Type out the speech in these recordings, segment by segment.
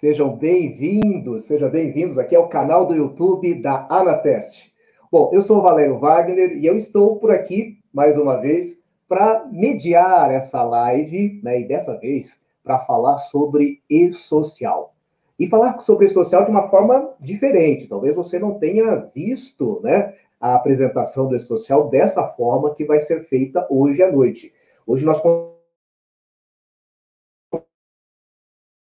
Sejam bem-vindos, sejam bem-vindos aqui ao canal do YouTube da Anatest. Bom, eu sou o Valério Wagner e eu estou por aqui, mais uma vez, para mediar essa live, né, e dessa vez para falar sobre e-social. E falar sobre e-social de uma forma diferente. Talvez você não tenha visto né, a apresentação do e-social dessa forma que vai ser feita hoje à noite. Hoje nós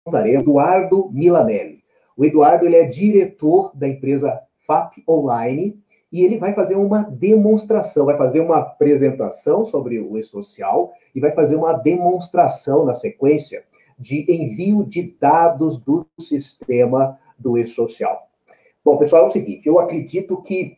contaremos Eduardo Milanelli. O Eduardo ele é diretor da empresa FAP Online e ele vai fazer uma demonstração, vai fazer uma apresentação sobre o e-social e vai fazer uma demonstração na sequência de envio de dados do sistema do e-social. Bom, pessoal, é o seguinte, eu acredito que,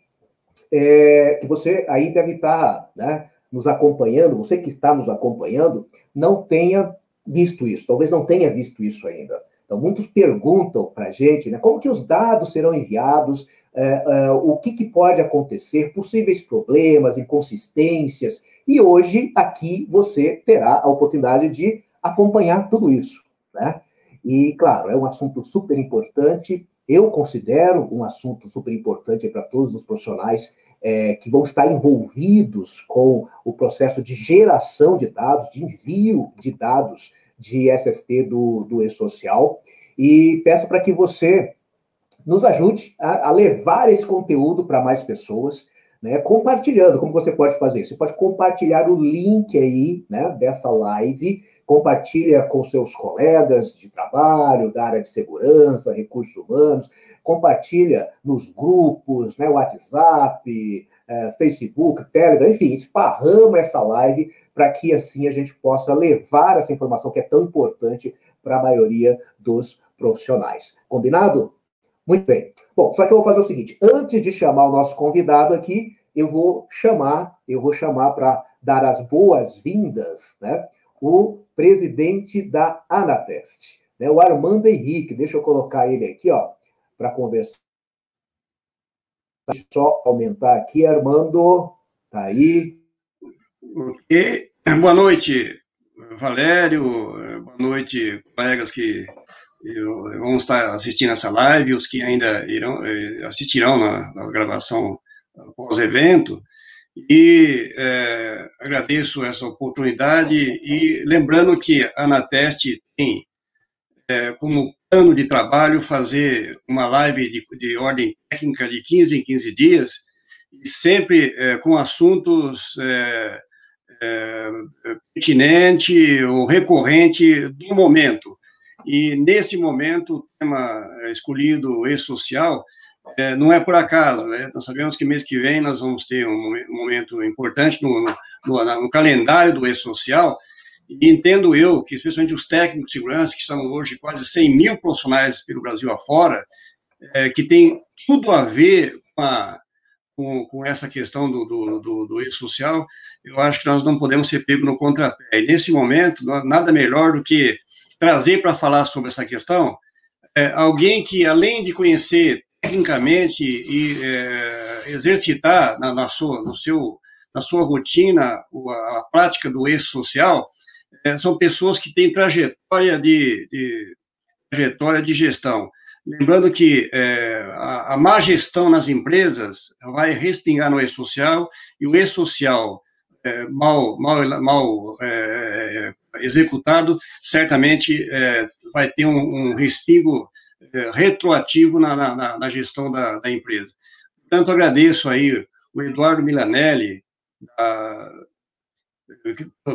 é, que você aí deve estar né, nos acompanhando, você que está nos acompanhando, não tenha visto isso, talvez não tenha visto isso ainda. Então, muitos perguntam para a gente né, como que os dados serão enviados, é, é, o que, que pode acontecer, possíveis problemas, inconsistências. E hoje, aqui, você terá a oportunidade de acompanhar tudo isso. Né? E, claro, é um assunto super importante. Eu considero um assunto super importante para todos os profissionais é, que vão estar envolvidos com o processo de geração de dados, de envio de dados de SST do, do e-social. E peço para que você nos ajude a, a levar esse conteúdo para mais pessoas, né, compartilhando. Como você pode fazer? Você pode compartilhar o link aí, né, dessa live, compartilha com seus colegas de trabalho, da área de segurança, recursos humanos, compartilha nos grupos, né, WhatsApp, é, Facebook, Telegram, enfim, esparrama essa live para que assim a gente possa levar essa informação que é tão importante para a maioria dos profissionais. Combinado? Muito bem. Bom, só que eu vou fazer o seguinte: antes de chamar o nosso convidado aqui, eu vou chamar, eu vou chamar para dar as boas-vindas, né? O presidente da Anatest, né? O Armando Henrique. Deixa eu colocar ele aqui, ó, para conversar. Só aumentar aqui, Armando. Tá aí. Ok. Boa noite, Valério. Boa noite, colegas que vão estar assistindo essa live, os que ainda irão, eh, assistirão na, na gravação pós-evento, e é, agradeço essa oportunidade, e lembrando que a Anateste tem é, como plano de trabalho fazer uma live de, de ordem técnica de 15 em 15 dias, e sempre é, com assuntos é, pertinente ou recorrente do momento. E, nesse momento, o tema escolhido, e-social, é, não é por acaso, né? nós sabemos que mês que vem nós vamos ter um momento importante no, no, no calendário do e-social, e entendo eu que, especialmente os técnicos de segurança, que são hoje quase 100 mil profissionais pelo Brasil afora, é, que tem tudo a ver com, a, com, com essa questão do, do, do, do e-social, eu acho que nós não podemos ser pego no contrapé. E, nesse momento, nada melhor do que trazer para falar sobre essa questão é, alguém que, além de conhecer tecnicamente e é, exercitar na, na, sua, no seu, na sua rotina a, a prática do eixo social, é, são pessoas que têm trajetória de, de trajetória de gestão. Lembrando que é, a, a, má gestão nas empresas vai respingar no e-social, e o e-social é, mal, mal, mal é, executado, certamente é, vai ter um, um respingo retroativo na, na, na gestão da, da, empresa. Portanto, agradeço aí o Eduardo Milanelli,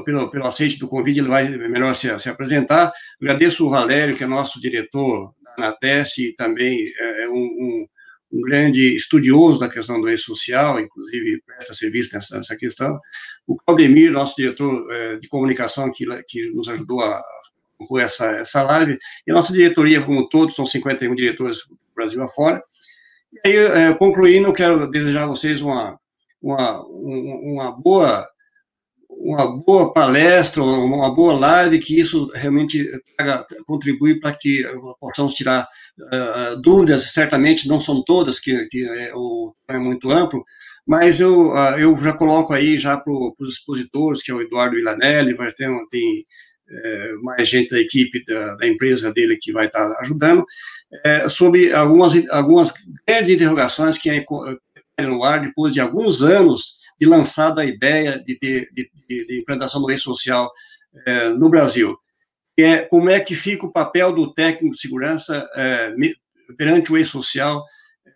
pelo, pelo aceite do convite, ele vai melhor se, se apresentar. Agradeço o Valério, que é nosso diretor da ANATES e também é, é um, um, um, grande estudioso da questão do e-social, inclusive presta serviço nessa, nessa questão. O Claudemir, nosso diretor é, de comunicação, que, que nos ajudou a com essa, essa live, e nossa diretoria, como todos, são 51 diretores Brasil afora. E aí, é, concluindo, quero desejar a vocês uma, uma, uma boa uma boa palestra, uma boa live, que isso realmente contribui para que possamos tirar uh, dúvidas, certamente não são todas, que, que é, o, é muito amplo, mas eu, uh, eu já coloco aí já para os expositores, que é o Eduardo Ilanelli, vai ter, tem é, mais gente da equipe da, da, empresa dele que vai estar ajudando, é, sobre algumas, algumas grandes interrogações que é no ar depois de alguns anos de lançada a ideia de, de, de, de implantação do e-social é, no Brasil. É, como é que fica o papel do técnico de segurança perante o e-social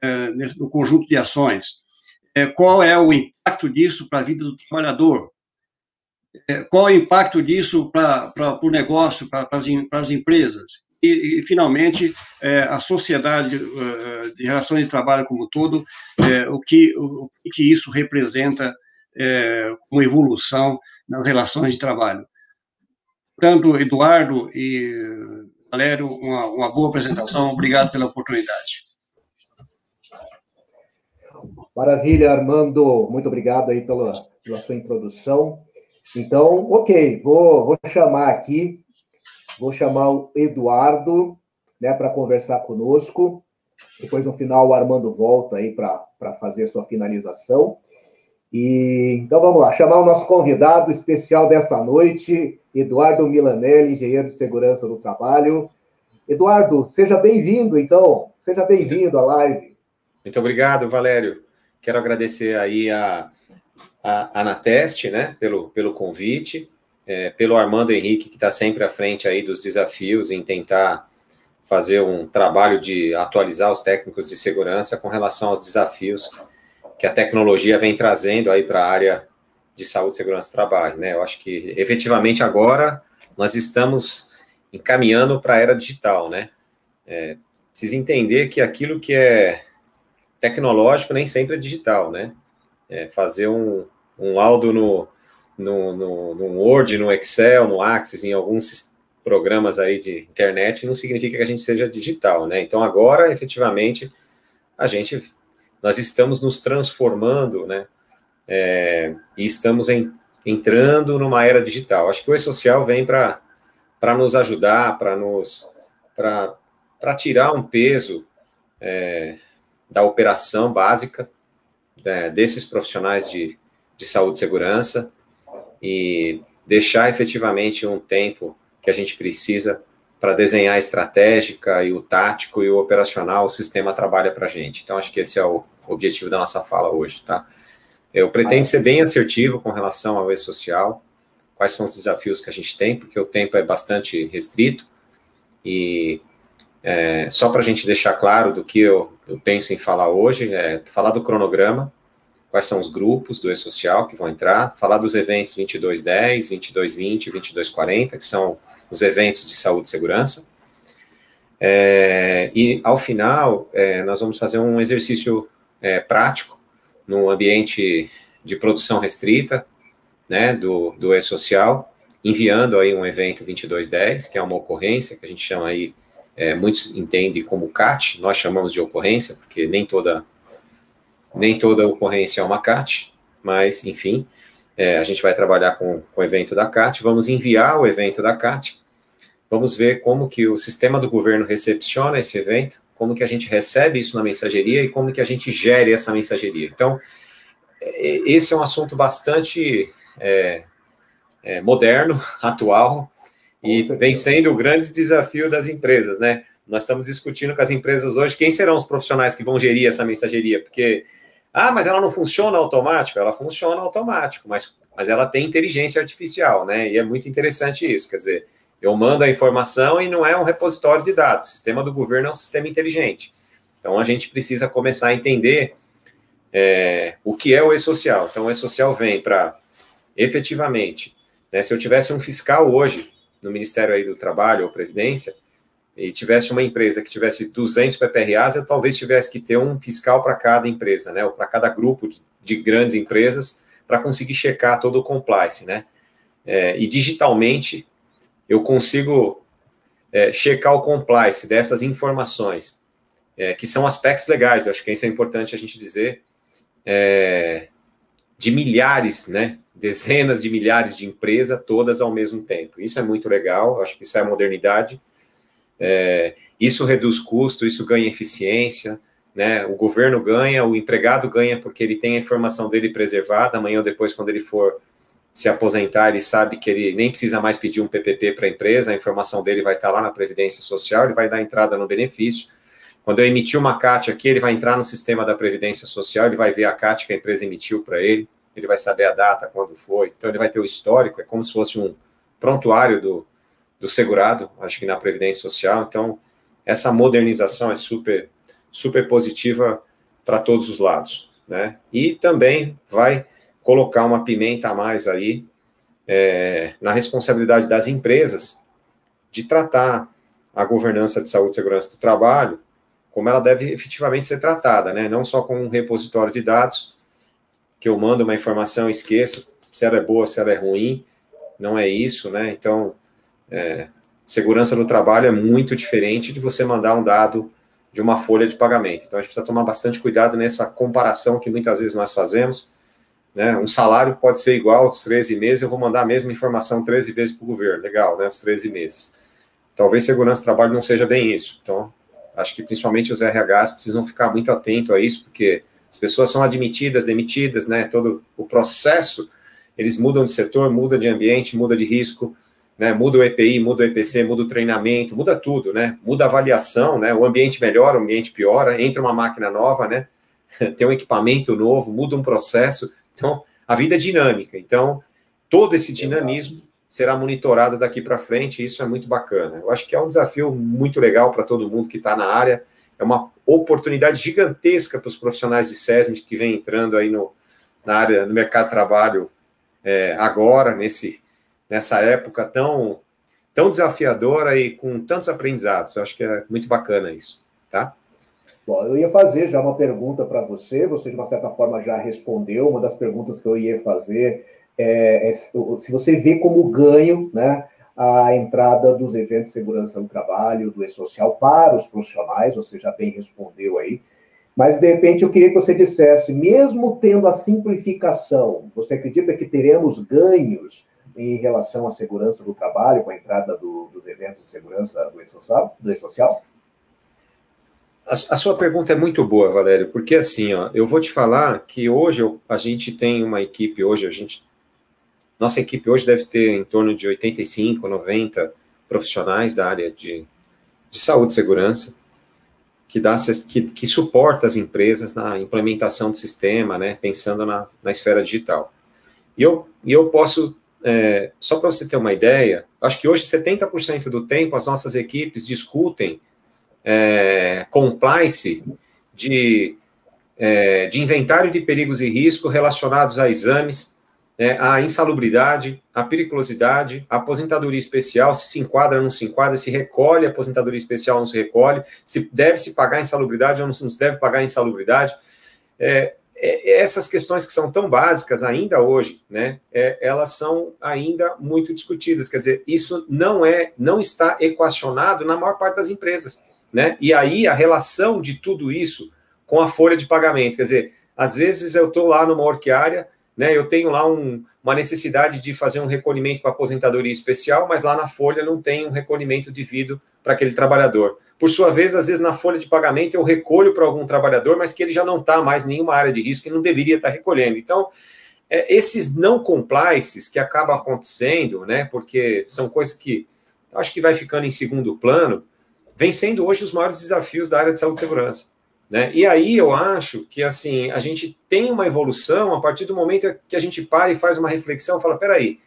é, no conjunto de ações? Qual é o impacto disso para a vida do trabalhador? É, qual é o impacto disso para o negócio, para as empresas? E, e finalmente, é, a sociedade uh, de relações de trabalho como um todo, é, o, que, o, que isso representa é, como evolução nas relações de trabalho. Portanto, Eduardo e Valério, uma, uma boa apresentação, obrigado pela oportunidade. Maravilha, Armando, muito obrigado aí pela, pela sua introdução. Então, ok, vou, vou chamar aqui Vou chamar o Eduardo né, para conversar conosco. Depois, no final, o Armando volta aí para fazer sua finalização. E então vamos lá, chamar o nosso convidado especial dessa noite, Eduardo Milanelli, engenheiro de segurança do trabalho. Eduardo, seja bem-vindo, então, seja bem-vindo à live. Muito obrigado, Valério. Quero agradecer aí a, a Anateste, né, pelo, pelo convite é, pelo Armando Henrique, que está sempre à frente aí dos desafios em tentar fazer um trabalho de atualizar os técnicos de segurança com relação aos desafios que a tecnologia vem trazendo aí para a área de saúde, segurança e trabalho, né? Eu acho que efetivamente agora nós estamos encaminhando para a era digital, né? É, precisa entender que aquilo que é tecnológico nem sempre é digital, né? É fazer um, um laudo no, no, no, no Word, no Excel, no Axis, em alguns programas aí de internet, não significa que a gente seja digital, né? Então agora, efetivamente, a gente, nós estamos nos transformando, né? É, e estamos em, entrando numa era digital. Acho que o e-social vem para nos ajudar, para nos para tirar um peso é, da operação básica é, desses profissionais de, de saúde e segurança e deixar efetivamente um tempo que a gente precisa para desenhar a estratégica e o tático e o operacional, o sistema trabalha para a gente. Então, acho que esse é o objetivo da nossa fala hoje, tá? Eu pretendo ser bem assertivo com relação ao e-social, quais são os desafios que a gente tem, porque o tempo é bastante restrito, e é, só para a gente deixar claro do que eu, eu penso em falar hoje, é falar do cronograma, quais são os grupos do E-Social que vão entrar, falar dos eventos 2210, 2220, 2240, que são os eventos de saúde e segurança. É, e, ao final, é, nós vamos fazer um exercício é, prático no ambiente de produção restrita, né, do, do E-Social, enviando aí um evento 2210, que é uma ocorrência, que a gente chama aí, é, muitos entendem como CAT, nós chamamos de ocorrência, porque nem toda nem toda ocorrência é uma CAT, mas, enfim, é, a gente vai trabalhar com, com o evento da CAT, vamos enviar o evento da CAT, vamos ver como que o sistema do governo recepciona esse evento, como que a gente recebe isso na mensageria e como que a gente gere essa mensageria. Então, é, esse é um assunto bastante é, é, moderno, atual, e vem sendo o grande desafio das empresas, né? Nós estamos discutindo com as empresas hoje quem serão os profissionais que vão gerir essa mensageria, porque ah, mas ela não funciona automático? Ela funciona automático, mas, mas ela tem inteligência artificial, né? E é muito interessante isso. Quer dizer, eu mando a informação e não é um repositório de dados. O sistema do governo é um sistema inteligente. Então a gente precisa começar a entender é, o que é o e-social. Então o e-social vem para efetivamente, né, se eu tivesse um fiscal hoje no Ministério aí do Trabalho ou Previdência, e tivesse uma empresa que tivesse 200 PPRAs, eu talvez tivesse que ter um fiscal para cada empresa, né, ou para cada grupo de, de grandes empresas, para conseguir checar todo o compliance, né. É, e digitalmente eu consigo é, checar o compliance dessas informações, é, que são aspectos legais, eu acho que isso é importante a gente dizer, é, de milhares, né, dezenas de milhares de empresas, todas ao mesmo tempo. Isso é muito legal, acho que isso é a modernidade, é, isso reduz custo, isso ganha eficiência, né? O governo ganha, o empregado ganha porque ele tem a informação dele preservada. Amanhã ou depois, quando ele for se aposentar, ele sabe que ele nem precisa mais pedir um PPP para a empresa, a informação dele vai estar lá na Previdência Social, ele vai dar entrada no benefício. Quando eu emitir uma CAT aqui, ele vai entrar no sistema da Previdência Social, ele vai ver a CAT que a empresa emitiu para ele, ele vai saber a data, quando foi, então ele vai ter o histórico, é como se fosse um prontuário do, do segurado, acho que na Previdência Social. Então, essa modernização é super, super positiva para todos os lados. Né? E também vai colocar uma pimenta a mais aí é, na responsabilidade das empresas de tratar a governança de saúde e segurança do trabalho como ela deve efetivamente ser tratada, né? Não só com um repositório de dados, que eu mando uma informação esqueço se ela é boa, se ela é ruim, não é isso, né? Então, é, segurança do trabalho é muito diferente de você mandar um dado de uma folha de pagamento. Então, a gente precisa tomar bastante cuidado nessa comparação que muitas vezes nós fazemos. Né? Um salário pode ser igual aos 13 meses, eu vou mandar a mesma informação 13 vezes para o governo. Legal, né? Os 13 meses. Talvez segurança do trabalho não seja bem isso. Então, acho que principalmente os RHs precisam ficar muito atentos a isso, porque as pessoas são admitidas, demitidas, né? Todo o processo, eles mudam de setor, muda de ambiente, muda de risco, né? Muda o EPI, muda o EPC, muda o treinamento, muda tudo, né? Muda a avaliação, né? O ambiente melhora, o ambiente piora, entra uma máquina nova, né? Tem um equipamento novo, muda um processo. Então, a vida é dinâmica. Então, todo esse dinamismo será monitorado daqui para frente, e isso é muito bacana. Eu acho que é um desafio muito legal para todo mundo que está na área. É uma oportunidade gigantesca para os profissionais de SESMIT que vem entrando aí no, na área, no mercado de trabalho é, agora, nesse nessa época tão, tão desafiadora e com tantos aprendizados. Eu acho que é muito bacana isso, tá? Bom, eu ia fazer já uma pergunta para você, você de uma certa forma já respondeu. Uma das perguntas que eu ia fazer é, é se você vê como ganho, né, a entrada dos eventos de segurança no trabalho, do e-social para os profissionais, você já bem respondeu aí. Mas, de repente, eu queria que você dissesse, mesmo tendo a simplificação, você acredita que teremos ganhos em relação à segurança do trabalho, com a entrada do, dos eventos de segurança do e-social? Do e-social? A, a, sua pergunta é muito boa, Valério, porque assim, ó, eu vou te falar que hoje eu, a gente tem uma equipe, hoje a gente, nossa equipe hoje deve ter em torno de 85, 90 profissionais da área de, de saúde e segurança, que, dá, que, que suporta as empresas na implementação do sistema, né, pensando na, na esfera digital. E eu, e eu posso é, só para você ter uma ideia, acho que hoje 70% do tempo as nossas equipes discutem é, compliance de, é, de inventário de perigos e risco relacionados a exames, é, a insalubridade, a periculosidade, a aposentadoria especial, se se enquadra ou não se enquadra, se recolhe a aposentadoria especial ou não se recolhe, se deve se pagar insalubridade ou não se deve pagar insalubridade. É, é, essas questões que são tão básicas ainda hoje, né, é, elas são ainda muito discutidas. Quer dizer, isso não é, não está equacionado na maior parte das empresas, né? E aí a relação de tudo isso com a folha de pagamento, quer dizer, às vezes eu estou lá numa orquiária, né? Eu tenho lá um, uma necessidade de fazer um recolhimento para aposentadoria especial, mas lá na folha não tem um recolhimento devido para aquele trabalhador. Por sua vez, às vezes na folha de pagamento eu recolho para algum trabalhador, mas que ele já não está mais em nenhuma área de risco e não deveria estar tá recolhendo. Então, é, esses não compliances que acabam acontecendo, né, porque são coisas que acho que vai ficando em segundo plano, vem sendo hoje os maiores desafios da área de saúde e segurança. Né? E aí eu acho que assim a gente tem uma evolução a partir do momento que a gente para e faz uma reflexão, fala, peraí,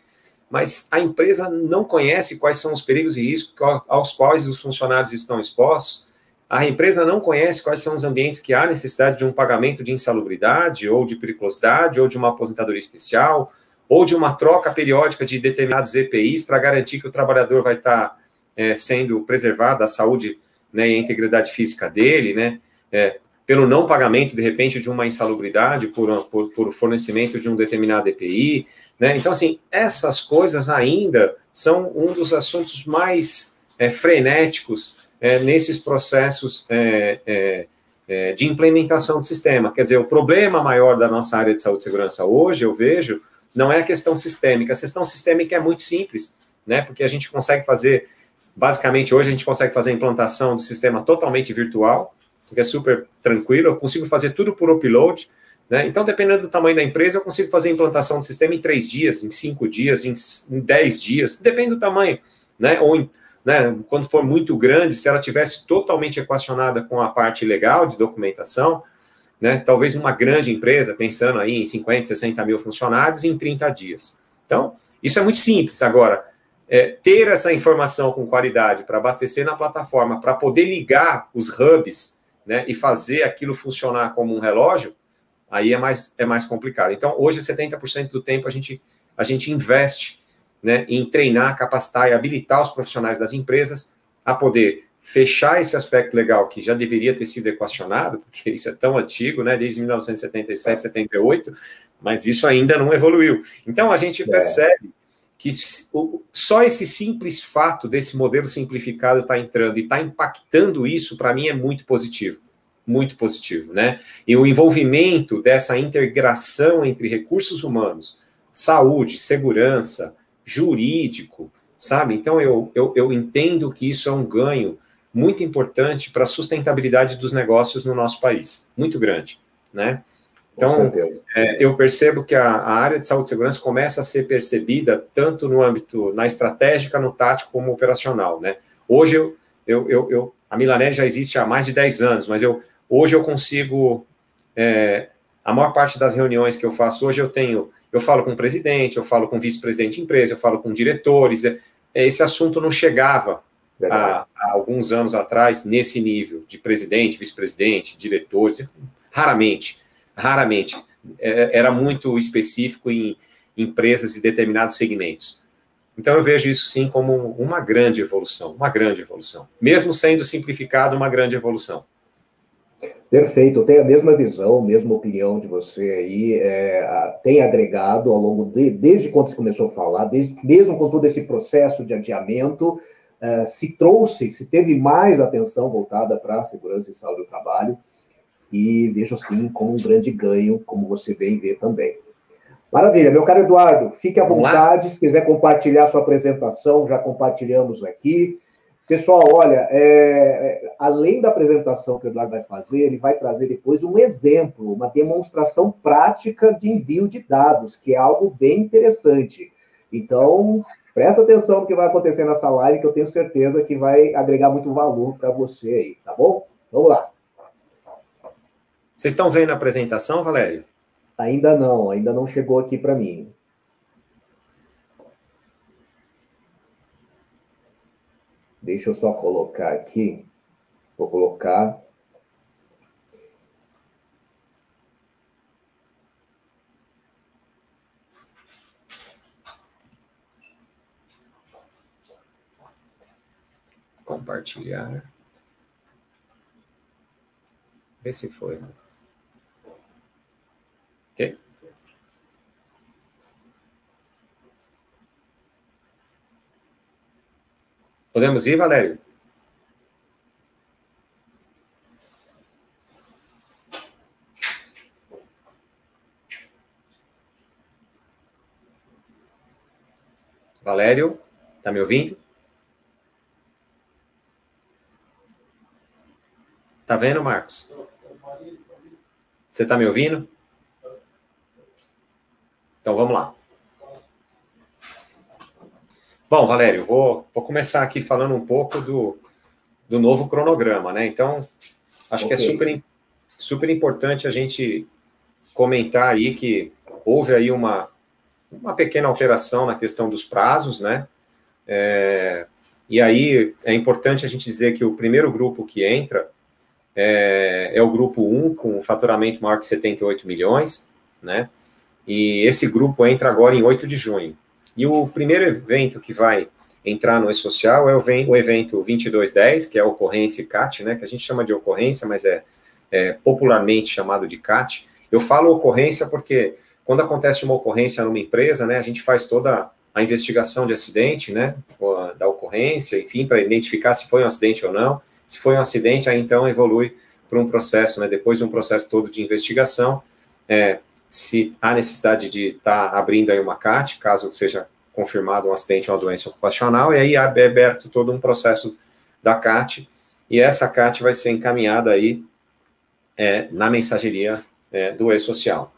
mas a empresa não conhece quais são os perigos e riscos aos quais os funcionários estão expostos, a empresa não conhece quais são os ambientes que há necessidade de um pagamento de insalubridade, ou de periculosidade, ou de uma aposentadoria especial, ou de uma troca periódica de determinados EPIs para garantir que o trabalhador vai estar é, sendo preservado a saúde né, e a integridade física dele, né? É, pelo não pagamento, de repente, de uma insalubridade por, por, por fornecimento de um determinado EPI, né? Então, assim, essas coisas ainda são um dos assuntos mais é, frenéticos é, nesses processos é, é, é, de implementação do sistema. Quer dizer, o problema maior da nossa área de saúde e segurança hoje, eu vejo, não é a questão sistêmica. A questão sistêmica é muito simples, né? Porque a gente consegue fazer, basicamente, hoje a gente consegue fazer a implantação do sistema totalmente virtual, que é super tranquilo, eu consigo fazer tudo por upload, Né? Então, dependendo do tamanho da empresa, eu consigo fazer a implantação do sistema em três dias, em cinco dias, em, dez dias, depende do tamanho. Né? Ou em, né, quando for muito grande, se ela tivesse totalmente equacionada com a parte legal de documentação, né, talvez uma grande empresa, pensando aí em 50, 60 mil funcionários, em 30 dias. Então, isso é muito simples. Agora, é, ter essa informação com qualidade para abastecer na plataforma, para poder ligar os hubs né, e fazer aquilo funcionar como um relógio, aí é mais, é mais complicado. Então, hoje, 70% do tempo a gente, a gente investe né, em treinar, capacitar e habilitar os profissionais das empresas a poder fechar esse aspecto legal que já deveria ter sido equacionado, porque isso é tão antigo, né, desde 1977, 78, mas isso ainda não evoluiu. Então, a gente é. percebe que só esse simples fato desse modelo simplificado estar tá entrando e está impactando isso, para mim, é muito positivo. Muito positivo, né? E o envolvimento dessa integração entre recursos humanos, saúde, segurança, jurídico, sabe? Então, eu, eu, eu entendo que isso é um ganho muito importante para a sustentabilidade dos negócios no nosso país. Muito grande, né? Então, é, eu percebo que a, a, área de saúde e segurança começa a ser percebida tanto no âmbito, na estratégica, no tático, como operacional, né? Hoje, eu, eu, eu, eu a Milanese já existe há mais de 10 anos, mas eu, hoje eu consigo, é, a maior parte das reuniões que eu faço hoje, eu tenho, eu falo com o presidente, eu falo com o vice-presidente de empresa, eu falo com diretores, é, esse assunto não chegava há, há alguns anos atrás nesse nível de presidente, vice-presidente, diretores, raramente raramente. É, era muito específico em empresas e determinados segmentos. Então eu vejo isso sim como uma grande evolução, uma grande evolução. Mesmo sendo simplificado, uma grande evolução. Perfeito, eu tenho a mesma visão, mesma opinião de você aí, é, tem agregado ao longo de, desde quando você começou a falar, desde, mesmo com todo esse processo de adiamento, é, se trouxe, se teve mais atenção voltada para a segurança e saúde do trabalho, e vejo sim como um grande ganho, como você bem vê também. Maravilha, meu caro Eduardo, fique à vontade, se quiser compartilhar sua apresentação, já compartilhamos aqui. Pessoal, olha, é, é, além da apresentação que o Eduardo vai fazer, ele vai trazer depois um exemplo, uma demonstração prática de envio de dados, que é algo bem interessante. Então, presta atenção no que vai acontecer nessa live, que eu tenho certeza que vai agregar muito valor para você aí, tá bom? Vamos lá. Vocês estão vendo a apresentação, Valério? Ainda não, ainda não chegou aqui para mim. Deixa eu só colocar aqui. Vou colocar. Compartilhar. Vê se foi. Né? Ok? Podemos ir, Valério? Valério, tá me ouvindo? Tá vendo, Marcos? Você tá me ouvindo? Então vamos lá. Bom, Valério, vou, vou começar aqui falando um pouco do, do novo cronograma, né? Então, acho okay. que é super, super importante a gente comentar aí que houve aí uma, uma pequena alteração na questão dos prazos, né? É, e aí é importante a gente dizer que o primeiro grupo que entra é, é o grupo 1, com faturamento maior que 78 milhões, né? E esse grupo entra agora em 8 de junho. E o primeiro evento que vai entrar no E-Social é o, evento 2210, que é a ocorrência CAT, né, que a gente chama de ocorrência, mas é, é, popularmente chamado de CAT. Eu falo ocorrência porque quando acontece uma ocorrência numa empresa, né, a gente faz toda a investigação de acidente, né, da ocorrência, enfim, para identificar se foi um acidente ou não. Se foi um acidente, aí então evolui para um processo, né, depois de um processo todo de investigação, é, se há necessidade de estar tá abrindo aí uma CAT, caso seja confirmado um acidente ou uma doença ocupacional, e aí é aberto todo um processo da CAT, e essa CAT vai ser encaminhada aí é, na mensageria é, do E-Social.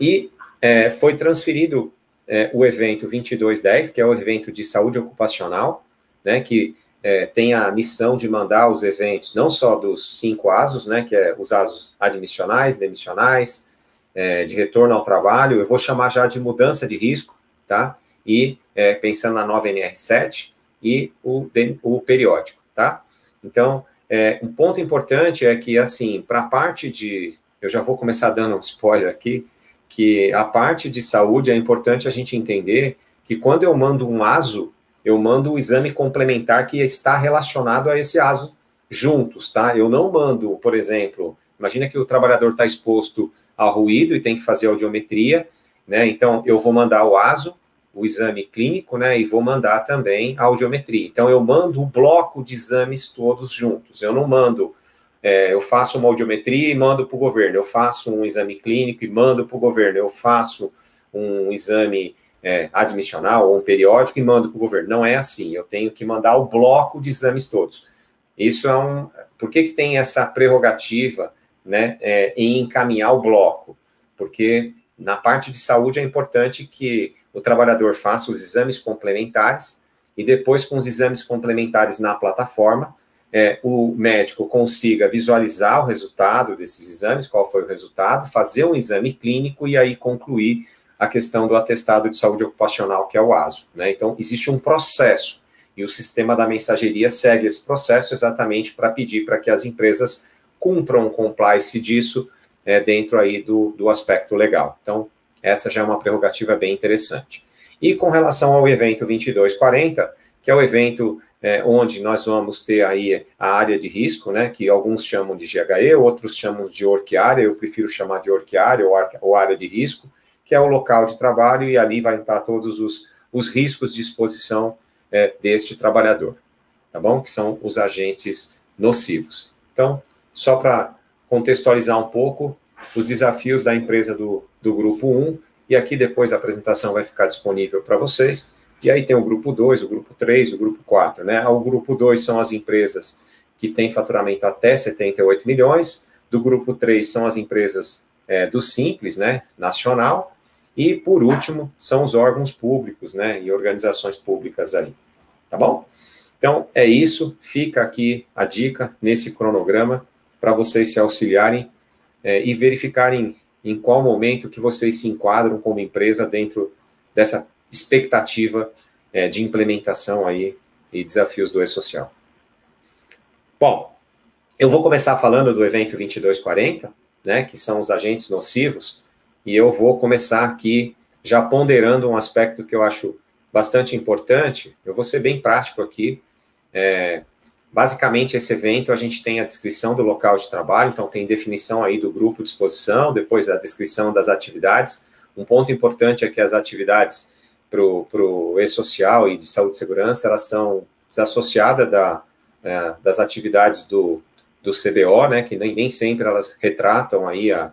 E é, foi transferido é, o evento 2210, que é o evento de saúde ocupacional, né, que é, tem a missão de mandar os eventos, não só dos cinco ASOS, né, que é os ASOS admissionais, demissionais, é, de retorno ao trabalho, eu vou chamar já de mudança de risco, tá? E é, pensando na nova NR7 e o, o periódico, tá? Então, é, um ponto importante é que, assim, para a parte de. Eu já vou começar dando um spoiler aqui, que a parte de saúde é importante a gente entender que quando eu mando um ASO, eu mando o exame complementar que está relacionado a esse ASO juntos, tá? Eu não mando, por exemplo, imagina que o trabalhador está exposto ao ruído e tem que fazer audiometria, né? Então, eu vou mandar o ASO, o exame clínico, né? E vou mandar também a audiometria. Então, eu mando o bloco de exames todos juntos. Eu não mando, é, eu faço uma audiometria e mando para o governo. Eu faço um exame clínico e mando para o governo. Eu faço um exame é, admissional ou um periódico e mando para o governo. Não é assim. Eu tenho que mandar o bloco de exames todos. Isso é um. Por que, que tem essa prerrogativa? Né, é, em encaminhar o bloco, porque na parte de saúde é importante que o trabalhador faça os exames complementares e depois, com os exames complementares na plataforma, é, o médico consiga visualizar o resultado desses exames, qual foi o resultado, fazer um exame clínico e aí concluir a questão do atestado de saúde ocupacional, que é o ASO. Né? Então, existe um processo e o sistema da mensageria segue esse processo exatamente para pedir para que as empresas cumpram um compliance disso é, dentro aí do, do aspecto legal. Então, essa já é uma prerrogativa bem interessante. E com relação ao evento 2240, que é o evento é, onde nós vamos ter aí a área de risco, né, que alguns chamam de GHE, outros chamam de orquiária, eu prefiro chamar de orquiária ou, ou área de risco, que é o local de trabalho e ali vai estar todos os, os riscos de exposição é, deste trabalhador, tá bom? Que são os agentes nocivos. Então, só para contextualizar um pouco os desafios da empresa do, do grupo 1, e aqui depois a apresentação vai ficar disponível para vocês. E aí tem o grupo 2, o grupo 3, o grupo 4, né? O grupo 2 são as empresas que têm faturamento até 78 milhões, do grupo 3 são as empresas é, do Simples, né, nacional, e por último são os órgãos públicos, né, e organizações públicas aí, tá bom? Então, é isso, fica aqui a dica nesse cronograma, para vocês se auxiliarem é, e verificarem em qual momento que vocês se enquadram como empresa dentro dessa expectativa é, de implementação aí e desafios do E-Social. Bom, eu vou começar falando do evento 2240, né, que são os agentes nocivos, e eu vou começar aqui já ponderando um aspecto que eu acho bastante importante. Eu vou ser bem prático aqui. É, Basicamente, esse evento a gente tem a descrição do local de trabalho, então tem definição aí do grupo de exposição, depois a descrição das atividades. Um ponto importante é que as atividades para o e-social e de saúde e segurança, elas são desassociadas da, é, das atividades do, do CBO, né, que nem, nem sempre elas retratam aí a,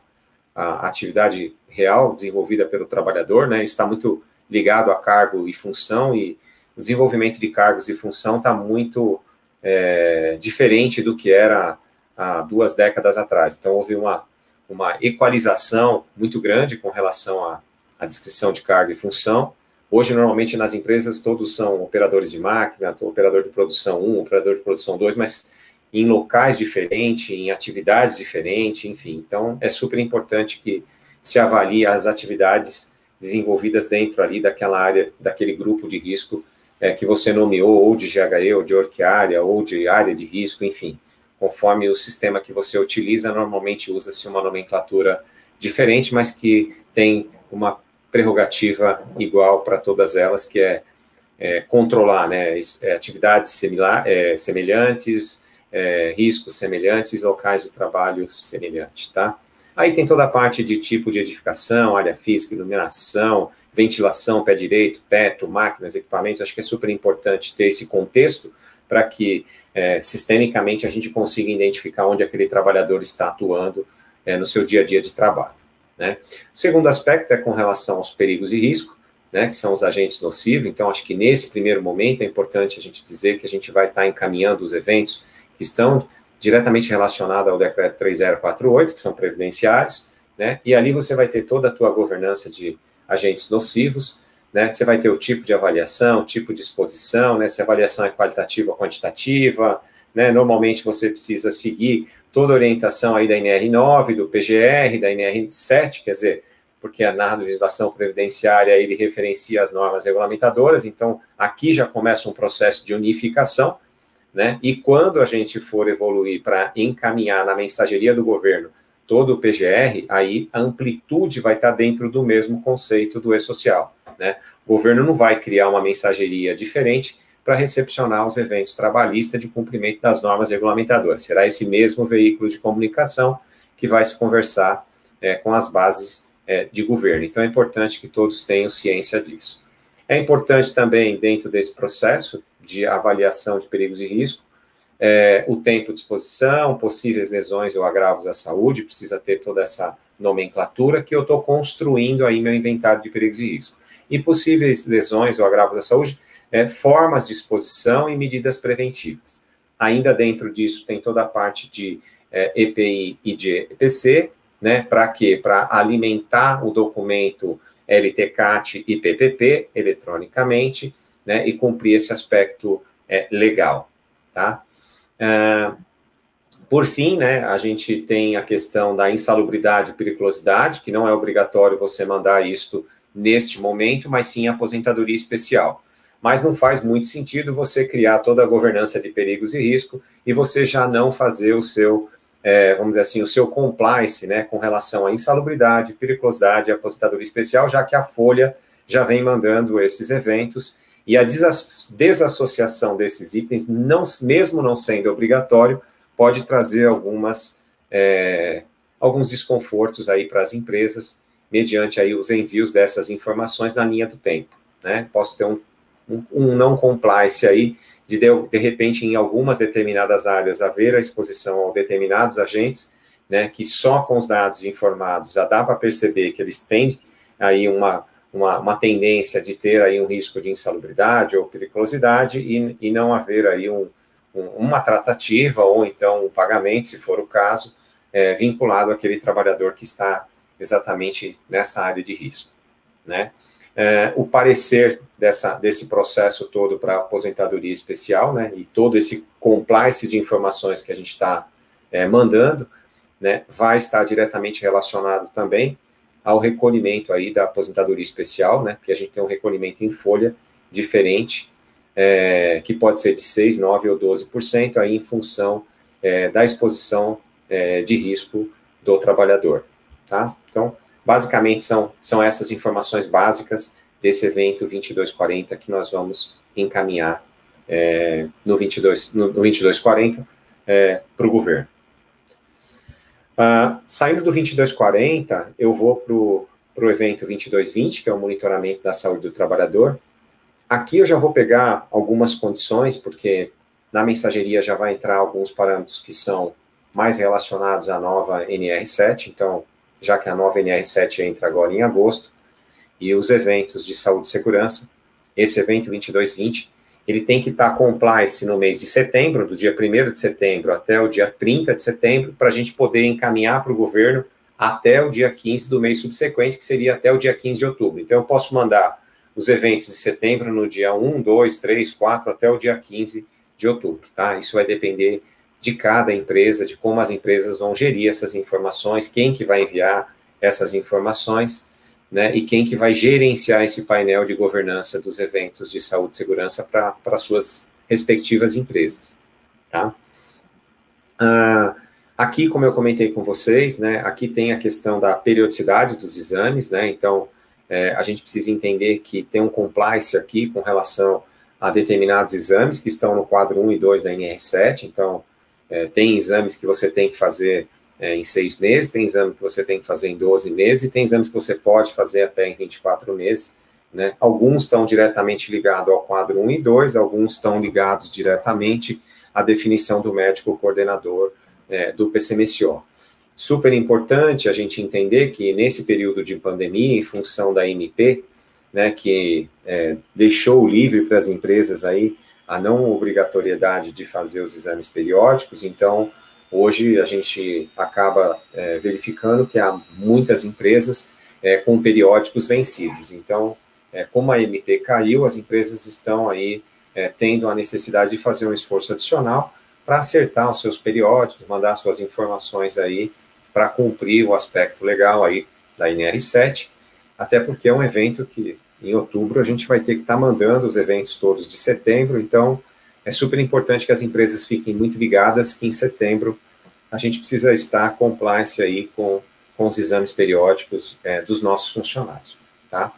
a atividade real desenvolvida pelo trabalhador, né, está muito ligado a cargo e função, e o desenvolvimento de cargos e função está muito é, diferente do que era há duas décadas atrás. Então, houve uma, uma equalização muito grande com relação à, à descrição de carga e função. Hoje, normalmente, nas empresas, todos são operadores de máquina, operador de produção 1, operador de produção 2, mas em locais diferentes, em atividades diferentes, enfim. Então, é super importante que se avalie as atividades desenvolvidas dentro ali daquela área, daquele grupo de risco é, que você nomeou, ou de GHE, ou de orquiária, ou de área de risco, enfim. Conforme o sistema que você utiliza, normalmente usa-se uma nomenclatura diferente, mas que tem uma prerrogativa igual para todas elas, que é, é controlar né, é, atividades similar, é, semelhantes, é, riscos semelhantes, locais de trabalho semelhantes, tá? Aí tem toda a parte de tipo de edificação, área física, iluminação, ventilação, pé direito, teto, máquinas, equipamentos, acho que é super importante ter esse contexto para que é, sistemicamente a gente consiga identificar onde aquele trabalhador está atuando é, no seu dia a dia de trabalho. Né? O segundo aspecto é com relação aos perigos e risco, né, que são os agentes nocivos, então acho que nesse primeiro momento é importante a gente dizer que a gente vai estar encaminhando os eventos que estão diretamente relacionados ao decreto 3048, que são previdenciários, né? E ali você vai ter toda a tua governança de agentes nocivos, né? Você vai ter o tipo de avaliação, tipo de exposição, né? Se a avaliação é qualitativa ou quantitativa, né? Normalmente você precisa seguir toda a orientação aí da NR9, do PGR, da NR7, quer dizer, porque na legislação previdenciária ele referencia as normas regulamentadoras, então aqui já começa um processo de unificação, né? E quando a gente for evoluir para encaminhar na mensageria do governo todo o PGR, aí a amplitude vai estar dentro do mesmo conceito do e-social, né? O governo não vai criar uma mensageria diferente para recepcionar os eventos trabalhistas de cumprimento das normas regulamentadoras. Será esse mesmo veículo de comunicação que vai se conversar é, com as bases é, de governo. Então, é importante que todos tenham ciência disso. É importante também, dentro desse processo de avaliação de perigos e risco, é, o tempo de exposição, possíveis lesões ou agravos à saúde, precisa ter toda essa nomenclatura que eu estou construindo aí meu inventário de perigos e risco. E possíveis lesões ou agravos à saúde, é, formas de exposição e medidas preventivas. Ainda dentro disso tem toda a parte de é, EPI e de EPC, né? Para quê? Para alimentar o documento LTCAT e PPP eletronicamente, né? E cumprir esse aspecto é, legal, tá? Uh, por fim, né, a gente tem a questão da insalubridade e periculosidade, que não é obrigatório você mandar isto neste momento, mas sim aposentadoria especial. Mas não faz muito sentido você criar toda a governança de perigos e risco e você já não fazer o seu é, vamos dizer assim, o seu compliance, né, com relação à insalubridade, periculosidade e aposentadoria especial, já que a Folha já vem mandando esses eventos e a desassociação desses itens, não, mesmo não sendo obrigatório, pode trazer algumas, é, alguns desconfortos aí para as empresas, mediante aí os envios dessas informações na linha do tempo, né? Posso ter um, um, um não compliance aí de, de repente, em algumas determinadas áreas, haver a exposição a determinados agentes, né, que só com os dados informados já dá para perceber que eles têm aí uma, uma, uma, tendência de ter aí um risco de insalubridade ou periculosidade e, e não haver aí um, um, uma tratativa ou então um pagamento, se for o caso, é, vinculado àquele trabalhador que está exatamente nessa área de risco, né? é, o parecer dessa, desse processo todo para aposentadoria especial, né, e todo esse compliance de informações que a gente está é, mandando, né, vai estar diretamente relacionado também ao recolhimento aí da aposentadoria especial, né, porque a gente tem um recolhimento em folha diferente, é, que pode ser de 6, 9 ou 12%, aí em função é, da exposição é, de risco do trabalhador, tá? Então, Basicamente, são, são essas informações básicas desse evento 2240 que nós vamos encaminhar é, no, 22, no, no 2240 é, para o governo. Uh, saindo do 2240, eu vou para o evento 2220, que é o monitoramento da saúde do trabalhador. Aqui eu já vou pegar algumas condições, porque na mensageria já vai entrar alguns parâmetros que são mais relacionados à nova NR7, então já que a nova NR7 entra agora em agosto, e os eventos de saúde e segurança, esse evento 2220, ele tem que estar compliance no mês de setembro, do dia 1 de setembro até o dia 30 de setembro, para a gente poder encaminhar para o governo até o dia 15 do mês subsequente, que seria até o dia 15 de outubro. Então, eu posso mandar os eventos de setembro no dia 1, 2, 3, 4, até o dia 15 de outubro, tá? Isso vai depender de cada empresa, de como as empresas vão gerir essas informações, quem que vai enviar essas informações, né, e quem que vai gerenciar esse painel de governança dos eventos de saúde e segurança para suas respectivas empresas, tá? Ah, aqui, como eu comentei com vocês, né, aqui tem a questão da periodicidade dos exames, né, então é, a gente precisa entender que tem um compliance aqui com relação a determinados exames que estão no quadro 1 e 2 da NR7, então é, tem exames que você tem que fazer é, em seis meses, tem exame que você tem que fazer em 12 meses, e tem exames que você pode fazer até em 24 meses. Né? Alguns estão diretamente ligados ao quadro 1 e 2, alguns estão ligados diretamente à definição do médico coordenador é, do PCMSO. Super importante a gente entender que nesse período de pandemia, em função da MP, né, que é, deixou livre para as empresas aí a não obrigatoriedade de fazer os exames periódicos, então hoje a gente acaba é, verificando que há muitas empresas é, com periódicos vencidos. Então, é, como a MP caiu, as empresas estão aí é, tendo a necessidade de fazer um esforço adicional para acertar os seus periódicos, mandar suas informações aí para cumprir o aspecto legal aí da NR7, até porque é um evento que em outubro a gente vai ter que estar tá mandando os eventos todos de setembro, então é super importante que as empresas fiquem muito ligadas que em setembro a gente precisa estar compliance aí com, com os exames periódicos é, dos nossos funcionários, tá?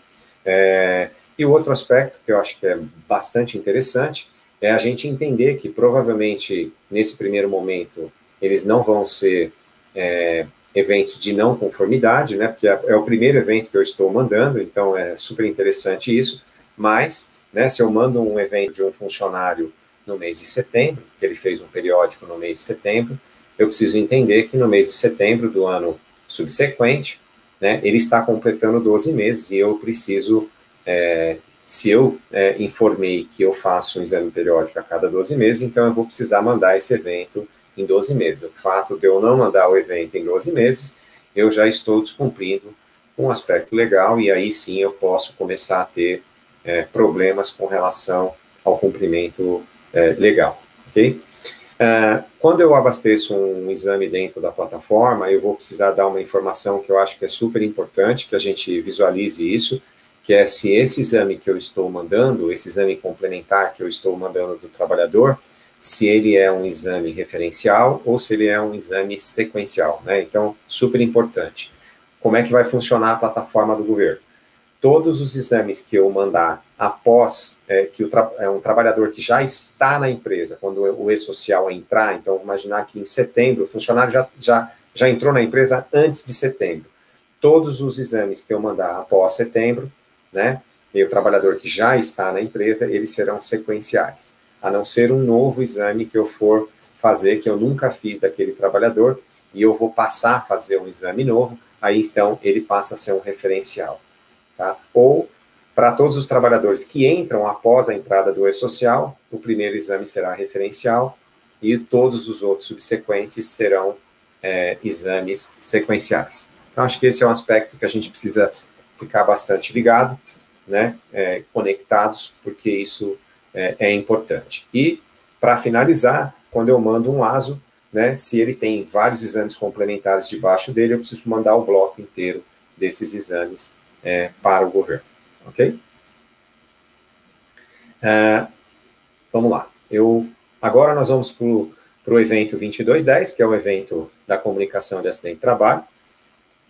É, e o outro aspecto que eu acho que é bastante interessante é a gente entender que provavelmente nesse primeiro momento eles não vão ser é, eventos de não conformidade, né? Porque é, é o primeiro evento que eu estou mandando, então é super interessante isso. Mas, né, se eu mando um evento de um funcionário no mês de setembro, que ele fez um periódico no mês de setembro, eu preciso entender que no mês de setembro do ano subsequente, né, ele está completando 12 meses e eu preciso, é, se eu é, informei que eu faço um exame periódico a cada 12 meses, então eu vou precisar mandar esse evento em 12 meses. O fato de eu não mandar o evento em 12 meses, eu já estou descumprindo um aspecto legal e aí sim eu posso começar a ter é, problemas com relação ao cumprimento é, legal, ok? É, quando eu abasteço um exame dentro da plataforma, eu vou precisar dar uma informação que eu acho que é super importante que a gente visualize isso, que é se esse exame que eu estou mandando, esse exame complementar que eu estou mandando do trabalhador, se ele é um exame referencial ou se ele é um exame sequencial, né? Então, super importante. Como é que vai funcionar a plataforma do governo? Todos os exames que eu mandar após é, que o é um trabalhador que já está na empresa, quando o e-social entrar, então imaginar que em setembro o funcionário já, já, já entrou na empresa antes de setembro. Todos os exames que eu mandar após setembro, né, e o trabalhador que já está na empresa, eles serão sequenciais a não ser um novo exame que eu for fazer, que eu nunca fiz daquele trabalhador, e eu vou passar a fazer um exame novo, aí então ele passa a ser um referencial. Tá? Ou, para todos os trabalhadores que entram após a entrada do e-social, o primeiro exame será referencial, e todos os outros subsequentes serão é, exames sequenciais. Então, acho que esse é um aspecto que a gente precisa ficar bastante ligado, né, é, conectados, porque isso é, é importante. E, para finalizar, quando eu mando um ASO, né, se ele tem vários exames complementares debaixo dele, eu preciso mandar o bloco inteiro desses exames é, para o governo, ok? É, vamos lá. Eu, agora nós vamos para o evento 2210, que é o evento da comunicação de acidente de trabalho.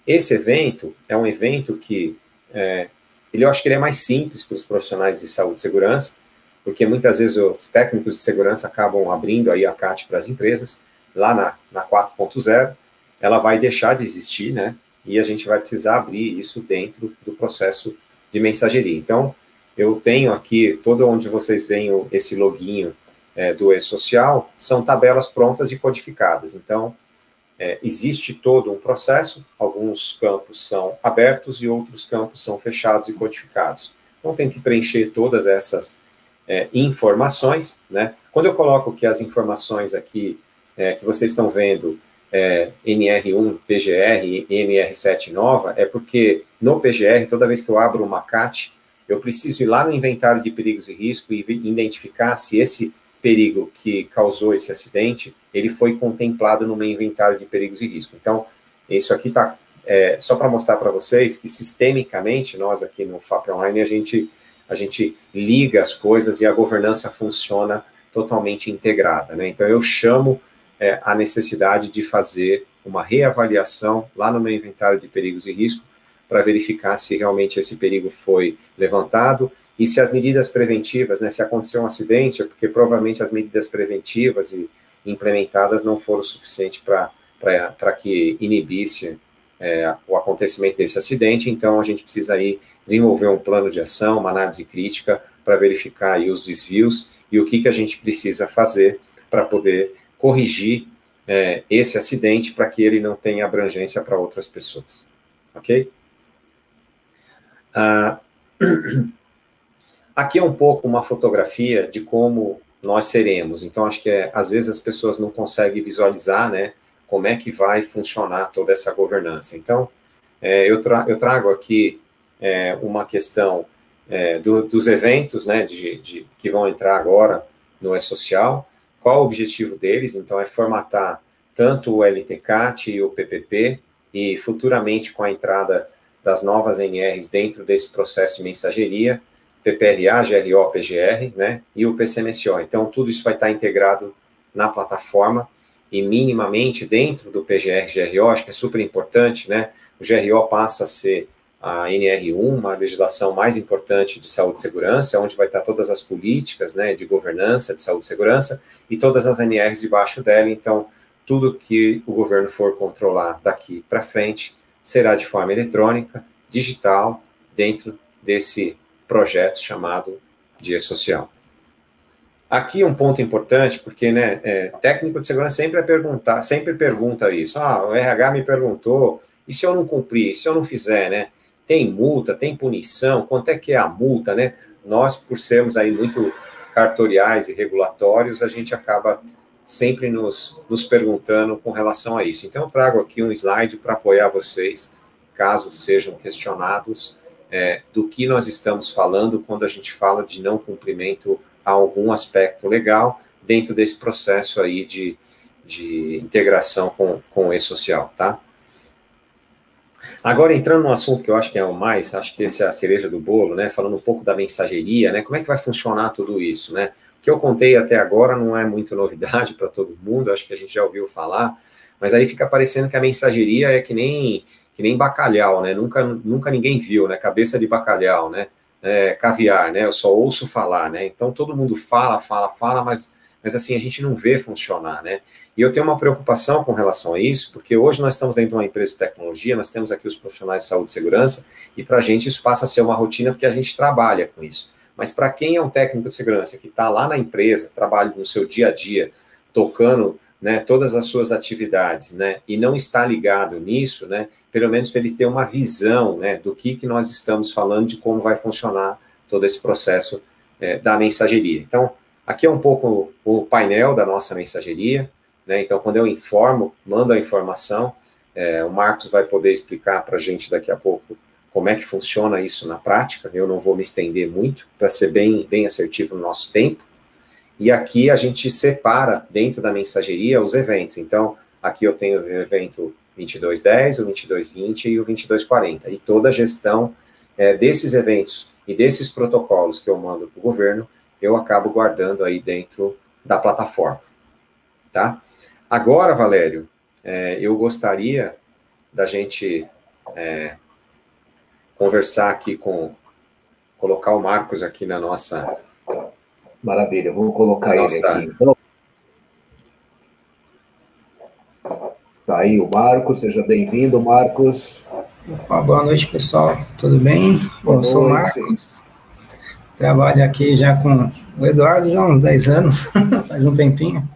Esse evento é um evento que é, ele, eu acho que ele é mais simples para os profissionais de saúde e segurança, porque muitas vezes os técnicos de segurança acabam abrindo aí a CAT para as empresas, lá na, na 4.0, ela vai deixar de existir, né? E a gente vai precisar abrir isso dentro do processo de mensageria. Então, eu tenho aqui, todo onde vocês veem esse loginho é, do e-social, são tabelas prontas e codificadas. Então, é, existe todo um processo, alguns campos são abertos e outros campos são fechados e codificados. Então, tem que preencher todas essas é, informações, né? Quando eu coloco que as informações aqui é, que vocês estão vendo é, NR1, PGR e NR7 nova, é porque no PGR, toda vez que eu abro uma CAT, eu preciso ir lá no inventário de perigos e risco e identificar se esse perigo que causou esse acidente, ele foi contemplado no meu inventário de perigos e risco. Então, isso aqui está é, só para mostrar para vocês que sistemicamente, nós aqui no FAP Online, a gente a gente liga as coisas e a governança funciona totalmente integrada. Né? Então, eu chamo é, a necessidade de fazer uma reavaliação lá no meu inventário de perigos e risco para verificar se realmente esse perigo foi levantado e se as medidas preventivas, né, se aconteceu um acidente, é porque provavelmente as medidas preventivas e implementadas não foram suficientes para que inibisse é, o acontecimento desse acidente, então a gente precisa aí desenvolver um plano de ação, uma análise crítica para verificar aí os desvios e o que, que a gente precisa fazer para poder corrigir é, esse acidente para que ele não tenha abrangência para outras pessoas, ok? Ah, aqui é um pouco uma fotografia de como nós seremos, então acho que é, às vezes as pessoas não conseguem visualizar, né, como é que vai funcionar toda essa governança. Então, é, eu, tra eu, trago aqui é, uma questão é, do, dos eventos né, de, de, que vão entrar agora no E-Social, qual o objetivo deles, então é formatar tanto o LTCAT e o PPP, e futuramente com a entrada das novas NRs dentro desse processo de mensageria, PPRA, GRO, PGR, né, e o PCMSO. Então, tudo isso vai estar integrado na plataforma e minimamente dentro do PGR, GRO, acho que é super importante, né, o GRO passa a ser a NR1, uma legislação mais importante de saúde e segurança, onde vai estar todas as políticas, né, de governança de saúde e segurança, e todas as NRs debaixo dela, então, tudo que o governo for controlar daqui para frente será de forma eletrônica, digital, dentro desse projeto chamado Dia Social. Aqui um ponto importante, porque né, é, técnico de segurança sempre é perguntar, sempre pergunta isso. Ah, o RH me perguntou, e se eu não cumprir, se eu não fizer, né? Tem multa, tem punição, quanto é que é a multa, né? Nós, por sermos aí muito cartoriais e regulatórios, a gente acaba sempre nos, nos perguntando com relação a isso. Então, eu trago aqui um slide para apoiar vocês, caso sejam questionados, é, do que nós estamos falando quando a gente fala de não cumprimento a algum aspecto legal dentro desse processo aí de, de integração com, com o e-social, tá? Agora, entrando no assunto que eu acho que é o mais, acho que esse é a cereja do bolo, né? Falando um pouco da mensageria, né? Como é que vai funcionar tudo isso, né? que eu contei até agora não é muito novidade para todo mundo, acho que a gente já ouviu falar, mas aí fica parecendo que a mensageria é que nem que nem bacalhau, né? Nunca, nunca ninguém viu, né? Cabeça de bacalhau, né? É, caviar, né? Eu só ouço falar, né? Então todo mundo fala, fala, fala, mas, mas assim a gente não vê funcionar, né? E eu tenho uma preocupação com relação a isso, porque hoje nós estamos dentro de uma empresa de tecnologia, nós temos aqui os profissionais de saúde e segurança, e para a gente isso passa a ser uma rotina porque a gente trabalha com isso. Mas para quem é um técnico de segurança que está lá na empresa, trabalha no seu dia a dia, tocando né, todas as suas atividades, né, e não está ligado nisso, né, pelo menos para ele ter uma visão, né, do que, que nós estamos falando, de como vai funcionar todo esse processo é, da mensageria. Então, aqui é um pouco o painel da nossa mensageria, né, então quando eu informo, mando a informação, é, o Marcos vai poder explicar para a gente daqui a pouco como é que funciona isso na prática. Eu não vou me estender muito para ser bem, bem assertivo no nosso tempo. E aqui a gente separa dentro da mensageria os eventos. Então, aqui eu tenho o evento 2210, o 2220 e o 2240. E toda a gestão é, desses eventos e desses protocolos que eu mando para o governo, eu acabo guardando aí dentro da plataforma. Tá? Agora, Valério, é, eu gostaria da gente é, conversar aqui com, colocar o Marcos aqui na nossa. Maravilha, vou colocar ele aqui então. Tá aí o Marcos, seja bem-vindo, Marcos. Opa, boa noite, pessoal. Tudo bem? Bom, eu sou o Marcos. Trabalho aqui já com o Eduardo já há uns 10 anos, faz um tempinho.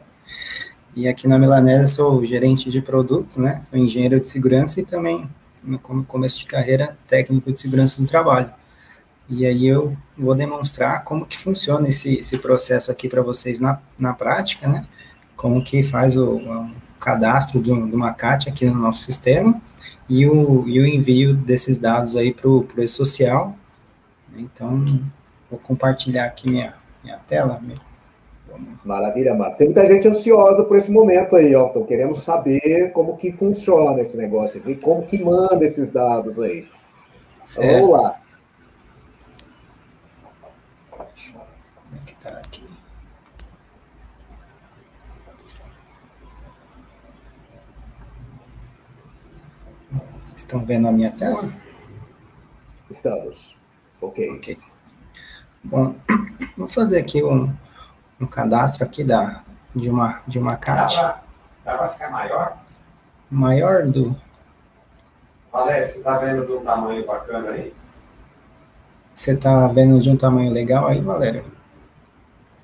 E aqui na Milanesa sou gerente de produto, né? Sou engenheiro de segurança e também no começo de carreira técnico de segurança do trabalho. E aí eu vou demonstrar como que funciona esse, esse processo aqui para vocês na, na prática, né? Como que faz o, o cadastro de, um, de, uma CAT aqui no nosso sistema e o, e o envio desses dados aí para o e-social. Então, vou compartilhar aqui minha, minha tela, meu, Maravilha, Marcos. Tem muita gente ansiosa por esse momento aí, ó. Estão querendo saber como que funciona esse negócio aqui, como que manda esses dados aí. Então, vamos lá. Como é que tá aqui? Vocês estão vendo a minha tela? Estamos. Ok. Ok. Bom, vou fazer aqui um, um cadastro aqui da, de uma, de uma CAT. Dá para ficar maior? Maior do... Valério, você está vendo de um tamanho bacana aí? Você está vendo de um tamanho legal aí, Valério?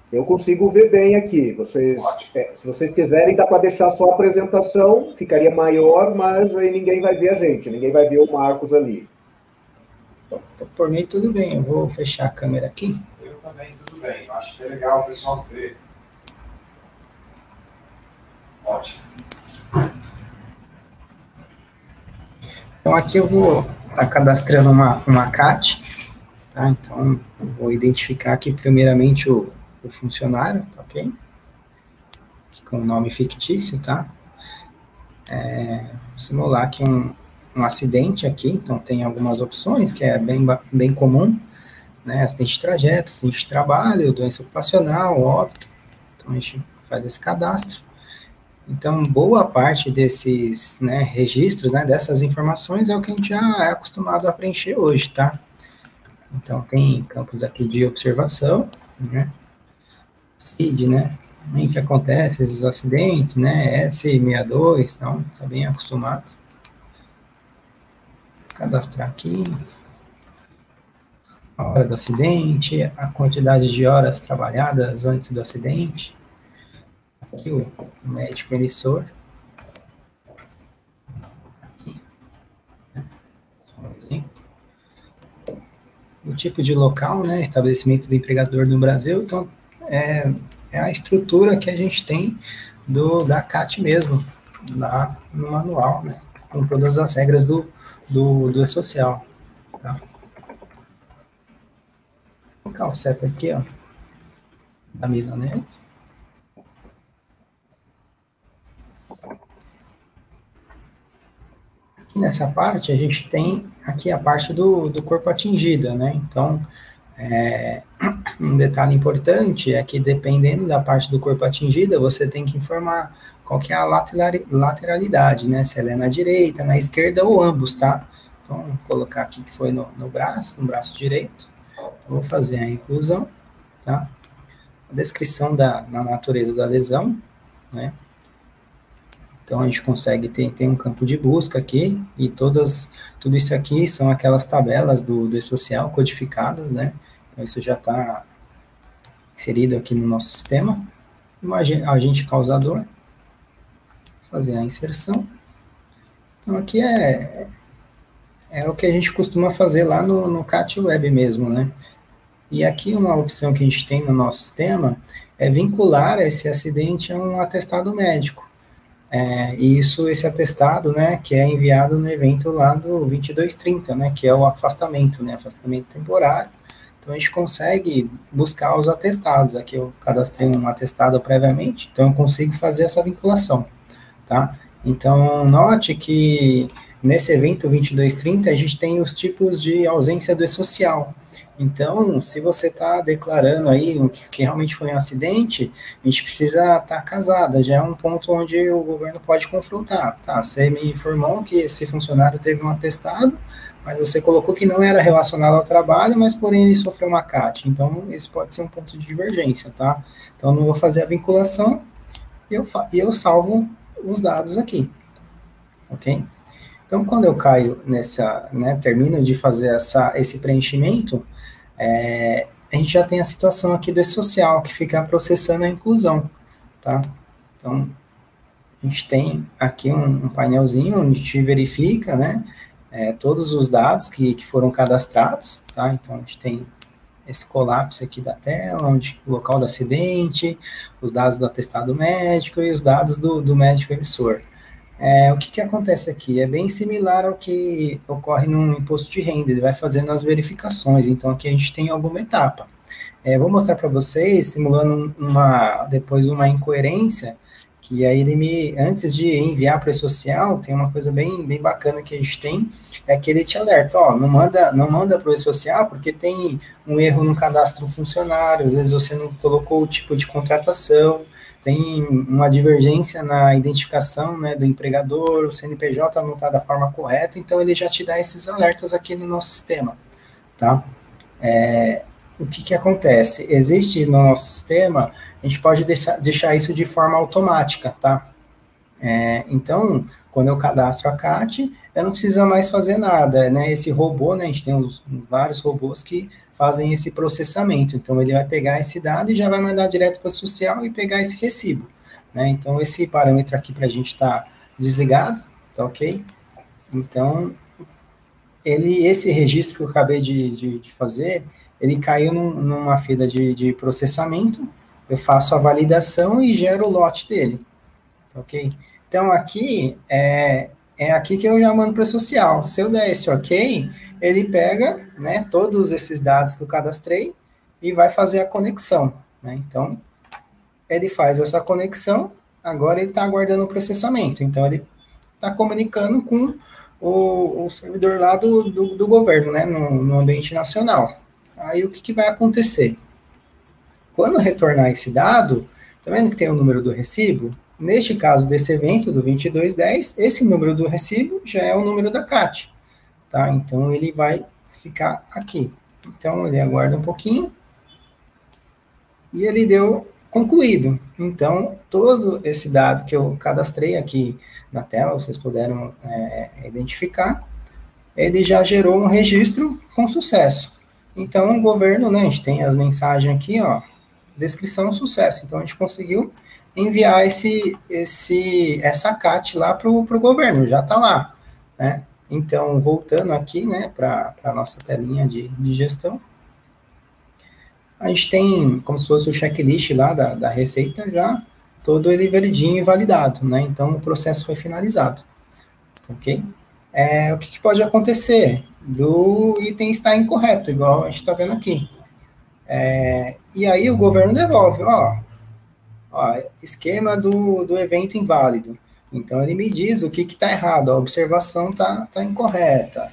Eu consigo ver bem aqui. Vocês, é, se vocês quiserem, dá para deixar só a apresentação, ficaria maior, mas aí ninguém vai ver a gente, ninguém vai ver o Marcos ali. Por mim, tudo bem. Eu vou fechar a câmera aqui também tudo bem. Eu acho que é legal o pessoal ver. Ótimo. Então, aqui eu vou estar tá cadastrando uma, uma CAT, tá? Então, vou identificar aqui primeiramente o, o funcionário, tá ok? Aqui com o nome fictício, tá? É, simular aqui um, um acidente aqui, então tem algumas opções que é bem, bem comum, né? Acidente de trajeto, acidente de trabalho, doença ocupacional, óbito. Então a gente faz esse cadastro. Então, boa parte desses né, registros, né, dessas informações é o que a gente já é acostumado a preencher hoje, tá? Então, tem campos aqui de observação, né? CID, né? Realmente acontece esses acidentes, né? S62, então, está bem acostumado cadastrar aqui. A hora do acidente, a quantidade de horas trabalhadas antes do acidente. Aqui o médico emissor. Aqui. O tipo de local, né? Estabelecimento do empregador no Brasil. Então, é, é a estrutura que a gente tem do, da CAT mesmo, lá no manual, né? Com todas as regras do, do, do social. Tá? Vou colocar o CEP aqui, ó. Da Milanese. Aqui nessa parte, a gente tem aqui a parte do, do corpo atingida, né? Então, é, um detalhe importante é que dependendo da parte do corpo atingida, você tem que informar qual que é a lateralidade, né? Se ela é na direita, na esquerda ou ambos, tá? Então, vou colocar aqui que foi no, no braço, no braço direito. Então, vou fazer a inclusão, tá? A descrição da, da natureza da lesão, né? Então, a gente consegue ter, ter um campo de busca aqui, e todas, tudo isso aqui são aquelas tabelas do, do social codificadas, né? Então, isso já está inserido aqui no nosso sistema. Imagina, agente causador, fazer a inserção. Então, aqui é, é o que a gente costuma fazer lá no, no CAT Web mesmo, né? E aqui uma opção que a gente tem no nosso sistema é vincular esse acidente a um atestado médico. É, e isso, esse atestado, né, que é enviado no evento lá do 2230, né, que é o afastamento, né, afastamento temporário. Então, a gente consegue buscar os atestados. Aqui eu cadastrei um atestado previamente, então eu consigo fazer essa vinculação tá? Então, note que nesse evento 2230 a gente tem os tipos de ausência do e-social. Então, se você está declarando aí que realmente foi um acidente, a gente precisa estar tá casada. Já é um ponto onde o governo pode confrontar. Tá, você me informou que esse funcionário teve um atestado, mas você colocou que não era relacionado ao trabalho, mas porém ele sofreu uma CAT. Então, esse pode ser um ponto de divergência, tá? Então, não vou fazer a vinculação e eu, eu salvo os dados aqui, ok? Então, quando eu caio nessa, né, termino de fazer essa, esse preenchimento, é, a gente já tem a situação aqui do e-social, que fica processando a inclusão, tá? Então, a gente tem aqui um, um painelzinho onde a gente verifica, né, é, todos os dados que, que foram cadastrados, tá? Então, a gente tem esse colapso aqui da tela, onde o local do acidente, os dados do atestado médico e os dados do, do médico emissor. É, o que, que acontece aqui? É bem similar ao que ocorre no imposto de renda, ele vai fazendo as verificações, então aqui a gente tem alguma etapa. É, vou mostrar para vocês, simulando uma, depois uma incoerência, que aí ele me, antes de enviar para o social, tem uma coisa bem, bem bacana que a gente tem, é que ele te alerta, ó, não manda, não manda para o social porque tem um erro no cadastro funcionário, às vezes você não colocou o tipo de contratação, tem uma divergência na identificação né, do empregador, o CNPJ não está da forma correta, então ele já te dá esses alertas aqui no nosso sistema, tá? É, o que, que acontece? Existe no nosso sistema, a gente pode deixar, deixar isso de forma automática, tá? É, então, quando eu cadastro a CAT, eu não preciso mais fazer nada, né? Esse robô, né? A gente tem os, vários robôs que fazem esse processamento. Então, ele vai pegar esse dado e já vai mandar direto para o social e pegar esse recibo, né? Então, esse parâmetro aqui para a gente está desligado, tá ok? Então, ele, esse registro que eu acabei de, de, de fazer, ele caiu num, numa fila de, de, processamento, eu faço a validação e gero o lote dele, ok? Então, aqui, é, é aqui que eu já mando para o social. Se eu der esse ok, ele pega né, todos esses dados que eu cadastrei e vai fazer a conexão. Né? Então, ele faz essa conexão, agora ele está aguardando o processamento. Então, ele está comunicando com o, o, servidor lá do, do, do governo, né, no, no, ambiente nacional. Aí, o que, que vai acontecer? Quando retornar esse dado, tá vendo que tem o número do recibo? Neste caso desse evento do 2210, esse número do recibo já é o número da CAT, tá? Então ele vai ficar aqui. Então ele aguarda um pouquinho e ele deu concluído. Então todo esse dado que eu cadastrei aqui na tela, vocês puderam é, identificar, ele já gerou um registro com sucesso. Então o governo, né, a gente tem a mensagem aqui, ó, descrição sucesso. Então a gente conseguiu enviar esse, esse, essa CAT lá para o governo, já está lá, né? Então, voltando aqui, né, para a nossa telinha de, de gestão, a gente tem como se fosse o checklist lá da, da receita já todo ele verdinho e validado, né? Então, o processo foi finalizado, ok? É, o que, que pode acontecer? Do item estar incorreto, igual a gente está vendo aqui. É, e aí o governo devolve, ó, ó, esquema do, do evento inválido. Então ele me diz o que está errado, a observação está tá incorreta.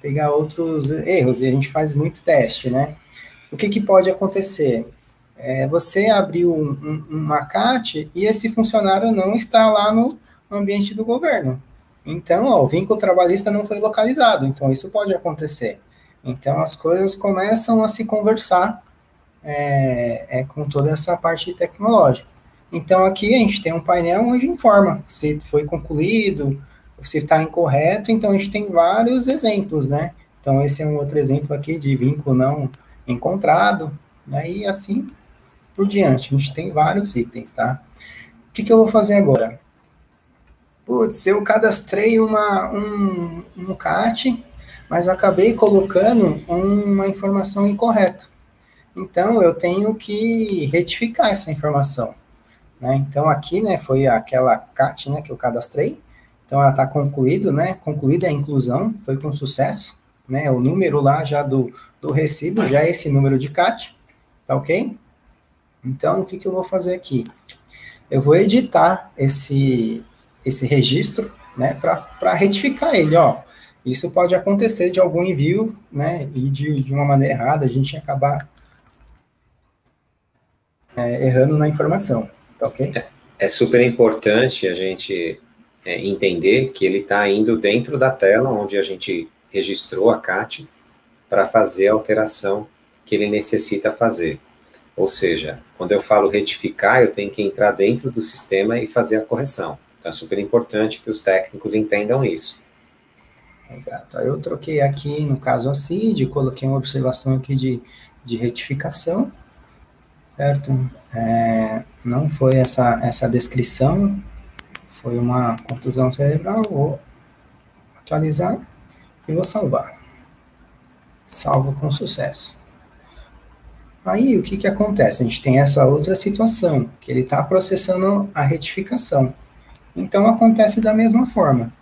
Pegar outros erros, e a gente faz muito teste, né? O que, que pode acontecer? É, você abriu um, um, uma CAT e esse funcionário não está lá no ambiente do governo. Então, ó, o vínculo trabalhista não foi localizado, então isso pode acontecer. Então as coisas começam a se conversar é, é, com toda essa parte tecnológica. Então, aqui a gente tem um painel onde informa se foi concluído, se está incorreto. Então, a gente tem vários exemplos, né? Então, esse é um outro exemplo aqui de vínculo não encontrado, né? E assim por diante. A gente tem vários itens, tá? O que, que eu vou fazer agora? Putz, eu cadastrei uma, um, um CAT, mas eu acabei colocando uma informação incorreta. Então, eu tenho que retificar essa informação. Né? Então, aqui, né, foi aquela CAT, né, que eu cadastrei. Então, ela está concluído, né, concluída a inclusão, foi com sucesso, né, o número lá já do, do recibo, já é esse número de CAT, tá ok? Então, o que, que eu vou fazer aqui? Eu vou editar esse, esse registro, né, para retificar ele, ó. Isso pode acontecer de algum envio, né, e de, de uma maneira errada, a gente acabar é, errando na informação, tá ok? É, é super importante a gente é, entender que ele está indo dentro da tela onde a gente registrou a CAT para fazer a alteração que ele necessita fazer. Ou seja, quando eu falo retificar, eu tenho que entrar dentro do sistema e fazer a correção. Então é super importante que os técnicos entendam isso. Exato. Eu troquei aqui, no caso a CID, coloquei uma observação aqui de, de retificação, certo? É, não foi essa, essa descrição, foi uma contusão cerebral, vou atualizar e vou salvar. Salvo com sucesso. Aí, o que, que acontece? A gente tem essa outra situação, que ele está processando a retificação. Então, acontece da mesma forma.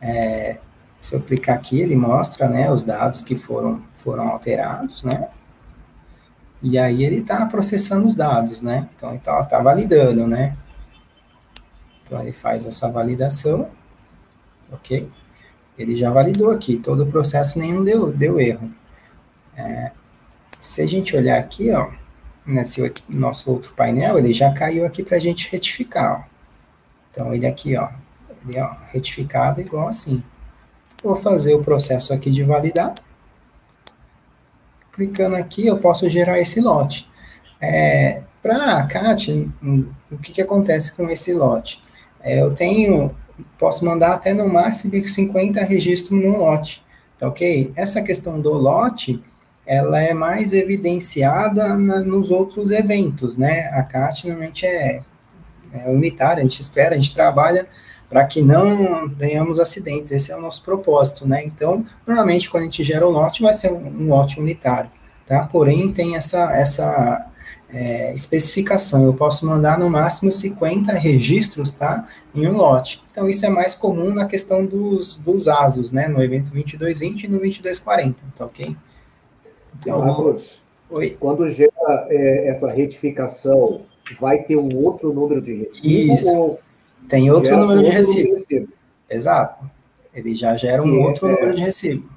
É, se eu clicar aqui, ele mostra né, os dados que foram, foram alterados, né? E aí ele está processando os dados, né? Então ele está tá validando, né? Então ele faz essa validação, ok? Ele já validou aqui, todo o processo nenhum deu, deu erro. É, se a gente olhar aqui, ó, nesse nosso outro painel, ele já caiu aqui para a gente retificar, ó. Então ele aqui, ó, ele retificado igual assim. Vou fazer o processo aqui de validar clicando aqui, eu posso gerar esse lote. É, Para a CAT, o que, que acontece com esse lote? É, eu tenho, posso mandar até no máximo 50 registros no lote, tá ok? Essa questão do lote, ela é mais evidenciada na, nos outros eventos, né? A CAT normalmente é, é unitária, a gente espera, a gente trabalha para que não tenhamos acidentes. Esse é o nosso propósito, né? Então, normalmente, quando a gente gera o lote, vai ser um, um lote unitário, tá? Porém, tem essa, essa, é, especificação. Eu posso mandar no máximo 50 registros, tá? Em um lote. Então, isso é mais comum na questão dos, dos ASUS, né? No evento 2220 e no 2240, tá ok? Então, Marcos, Oi. quando gera é, essa retificação, vai ter um outro número de recibo? Isso. Tem outro número de recibo. recibo. Exato. Ele já gera um que outro é, número de recibo.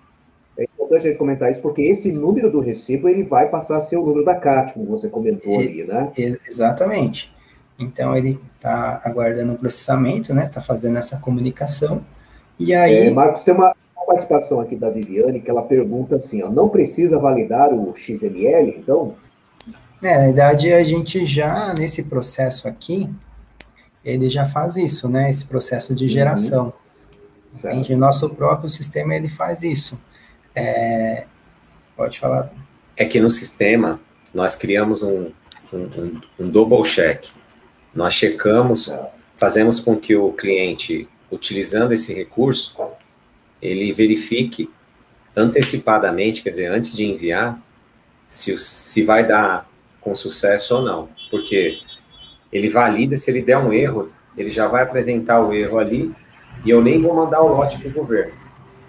É importante a gente comentar isso, porque esse número do recibo ele vai passar a ser o número da CAT, como você comentou e, ali, né? Exatamente. Então ele está aguardando o processamento, né? Está fazendo essa comunicação. E aí. É, Marcos, tem uma, participação aqui da Viviane que ela pergunta assim: ó, não precisa validar o XML, então? É, na verdade, a gente já, nesse processo aqui, ele já faz isso, né? Esse processo de uhum. geração. Uhum. Nosso próprio sistema, ele faz isso. É, pode falar. É que no sistema nós criamos um, um, um double check. Nós checamos, fazemos com que o cliente, utilizando esse recurso, ele verifique antecipadamente, quer dizer, antes de enviar, se, se vai dar com sucesso ou não. Porque ele valida, se ele der um erro, ele já vai apresentar o erro ali e eu nem vou mandar o lote para o governo.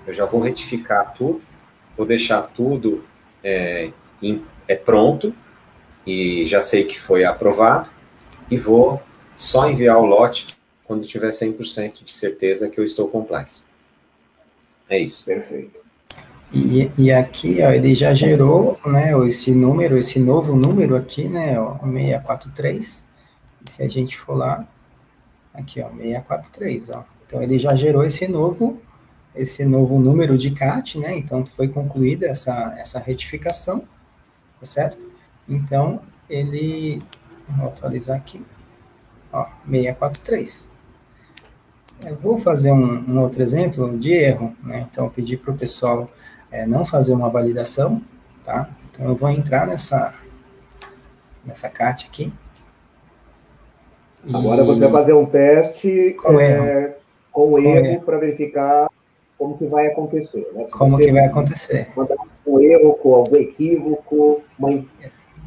Eu já vou retificar tudo vou deixar tudo é, em, é pronto e já sei que foi aprovado e vou só enviar o lote quando tiver 100% de certeza que eu estou compliance. É isso. Perfeito. E, e aqui, ó, ele já gerou, né, esse número, esse novo número aqui, né, ó, 643. E se a gente for lá, aqui, ó, 643, ó. Então, ele já gerou esse novo esse novo número de CAT, né? Então, foi concluída essa, essa retificação, tá certo? Então, ele, vou atualizar aqui, ó, 643. Eu vou fazer um, um outro exemplo de erro, né? Então, eu pedi para o pessoal é, não fazer uma validação, tá? Então, eu vou entrar nessa, nessa CAT aqui. Agora você vai fazer um teste com é, erro, com erro para verificar como que vai acontecer. Né? como que vai acontecer. Mandar um erro, com algum equívoco, uma,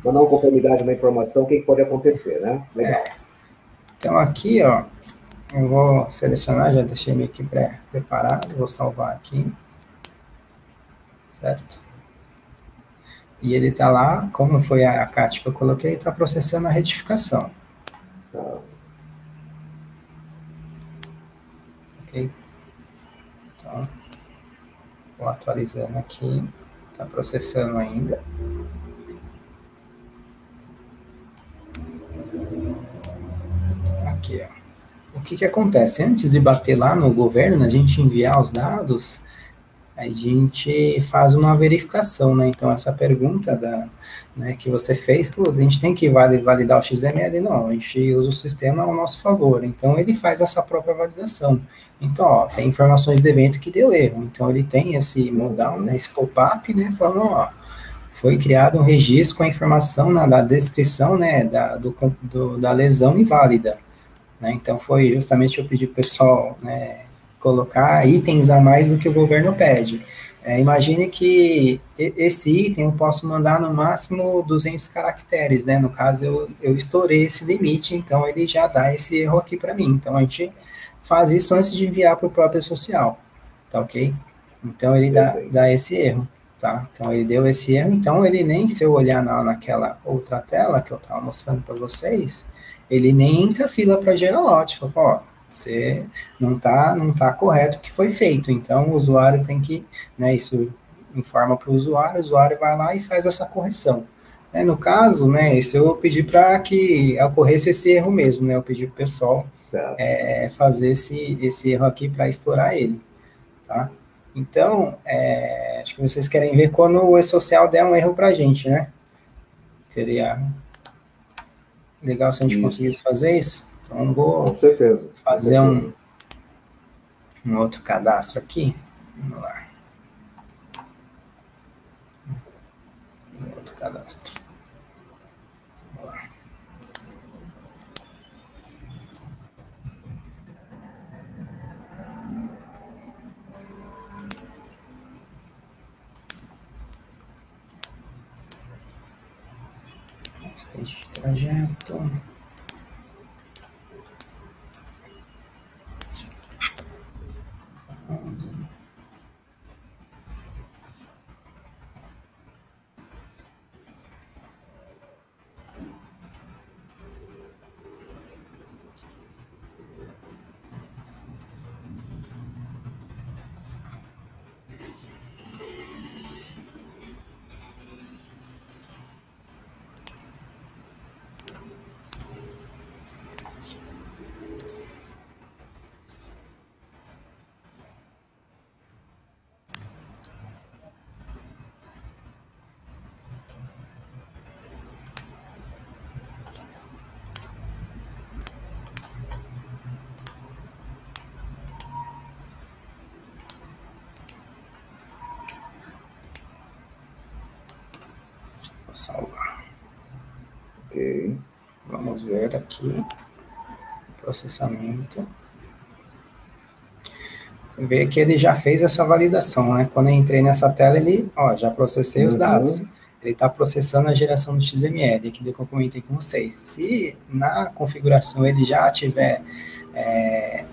uma não conformidade uma informação, o que, que pode acontecer, né? Legal. É. Então aqui, ó, eu vou selecionar, já deixei meio que pré preparado, vou salvar aqui. Certo? E ele está lá, como foi a, a CAT que eu coloquei, está processando a retificação. Ok? Então, vou atualizando aqui, está processando ainda. Aqui, ó. O que que acontece? Antes de bater lá no governo, a gente enviar os dados, a gente faz uma verificação, né? Então, essa pergunta da, né, que você fez, a gente tem que validar o XML? Não, a gente usa o sistema ao nosso favor. Então, ele faz essa própria validação. Então, ó, tem informações do evento que deu erro. Então, ele tem esse modal, né, esse pop-up, né, falando, ó, foi criado um registro com a informação na da descrição, né, da, do, do, da lesão inválida. Né? Então, foi justamente eu pedi para o pessoal, né, colocar itens a mais do que o governo pede. É, imagine que esse item eu posso mandar no máximo 200 caracteres, né? No caso, eu, eu estourei esse limite, então ele já dá esse erro aqui para mim. Então, a gente faz isso antes de enviar para o próprio social, tá ok? Então, ele dá, dá esse erro, tá? Então, ele deu esse erro, então ele nem, se eu olhar na, naquela outra tela que eu estava mostrando para vocês, ele nem entra fila para gerar lote. Fala, ó, você não está não tá correto o que foi feito. Então, o usuário tem que, né, isso informa para o usuário, o usuário vai lá e faz essa correção. É, no caso, né, isso eu pedi para que ocorresse esse erro mesmo, né, eu pedi para o pessoal é, fazer esse, esse erro aqui para estourar ele, tá? Então, é, acho que vocês querem ver quando o e-social der um erro para a gente, né? Seria legal se a gente isso. conseguisse fazer isso. Então, vou Com certeza. fazer Com certeza. Um, um outro cadastro aqui. Vamos lá. Outro cadastro. Vamos lá. Assistente de trajeto. Aqui, processamento. Você vê que ele já fez essa validação, né? Quando eu entrei nessa tela, ele, ó, já processei uhum. os dados. Ele está processando a geração do XML, aquilo que eu comentei com vocês. Se na configuração ele já tiver é,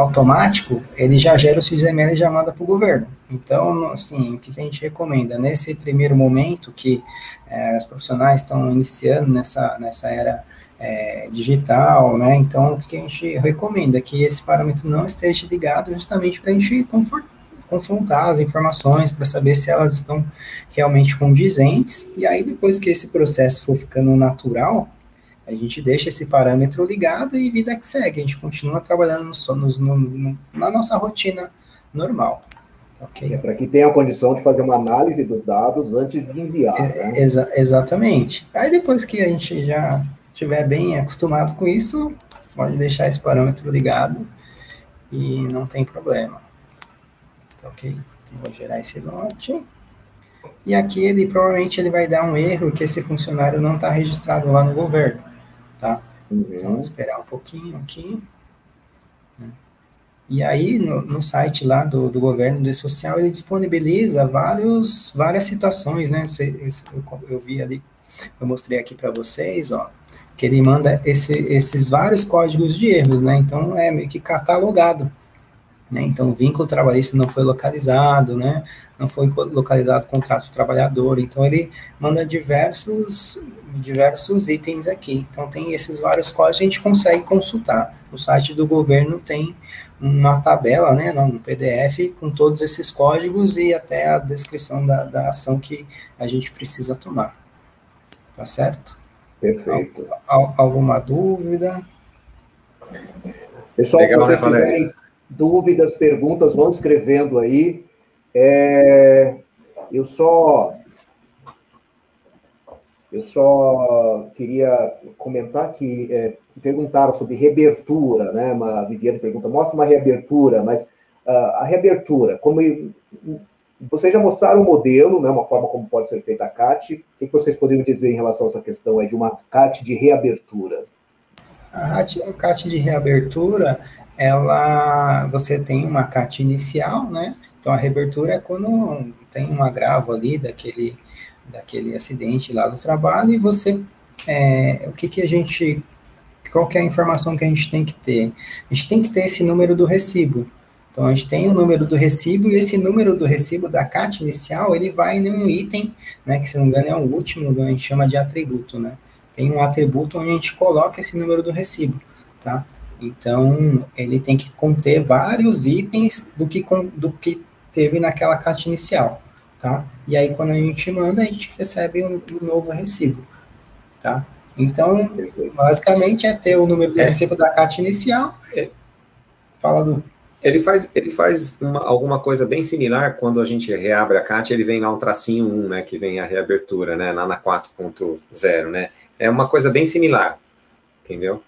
automático, ele já gera o XML e já manda para o governo. Então, assim, o que a gente recomenda? Nesse primeiro momento que é, os profissionais estão iniciando nessa, nessa era é, digital, né? Então, o que a gente recomenda? É que esse parâmetro não esteja ligado justamente para a gente confrontar as informações, para saber se elas estão realmente condizentes, e aí depois que esse processo for ficando natural, a gente deixa esse parâmetro ligado e vida que segue, a gente continua trabalhando no, no, no, na nossa rotina normal. Okay. É para que tenha a condição de fazer uma análise dos dados antes de enviar. É, né? exa exatamente. Aí depois que a gente já estiver bem acostumado com isso, pode deixar esse parâmetro ligado e não tem problema. Tá ok? Então, vou gerar esse lote. E aqui ele provavelmente ele vai dar um erro que esse funcionário não está registrado lá no governo, tá? Uhum. Então, vamos esperar um pouquinho aqui. E aí, no, no site lá do, do governo de social, ele disponibiliza vários, várias situações, né? Eu, eu vi ali, eu mostrei aqui para vocês, ó, que ele manda esse, esses vários códigos de erros, né? Então, é meio que catalogado. Né? Então, o vínculo trabalhista não foi localizado, né? não foi localizado o contrato do trabalhador. Então, ele manda diversos, diversos itens aqui. Então, tem esses vários códigos que a gente consegue consultar. No site do governo tem uma tabela, né, um PDF com todos esses códigos e até a descrição da, da ação que a gente precisa tomar. Tá certo? Perfeito. Al, alguma dúvida? Pessoal, Legal, se vocês né, tiverem dúvidas, perguntas, vão escrevendo aí. É, eu só eu só queria comentar que é, perguntaram sobre reabertura, né? Uma Viviane pergunta, mostra uma reabertura, mas uh, a reabertura, como vocês já mostraram o modelo, né? Uma forma como pode ser feita a CAT. O que vocês poderiam dizer em relação a essa questão aí de uma CAT de reabertura? A CAT de reabertura, ela, você tem uma CAT inicial, né? Então a reabertura é quando tem um agravo ali daquele daquele acidente lá do trabalho e você é, o que que a gente qual que é a informação que a gente tem que ter? A gente tem que ter esse número do recibo. Então, a gente tem o número do recibo, e esse número do recibo da CAT inicial, ele vai em um item, né, que se não me engano é o último, a gente chama de atributo, né? Tem um atributo onde a gente coloca esse número do recibo, tá? Então, ele tem que conter vários itens do que, do que teve naquela CAT inicial tá? E aí, quando a gente manda, a gente recebe um, um novo recibo, tá? Então, basicamente é ter o número de é. recibo da CAT inicial. É. Fala do. Ele faz, ele faz uma, alguma coisa bem similar quando a gente reabre a CAT, ele vem lá um tracinho 1, né, que vem a reabertura, né, lá na 4.0, né? É uma coisa bem similar, entendeu?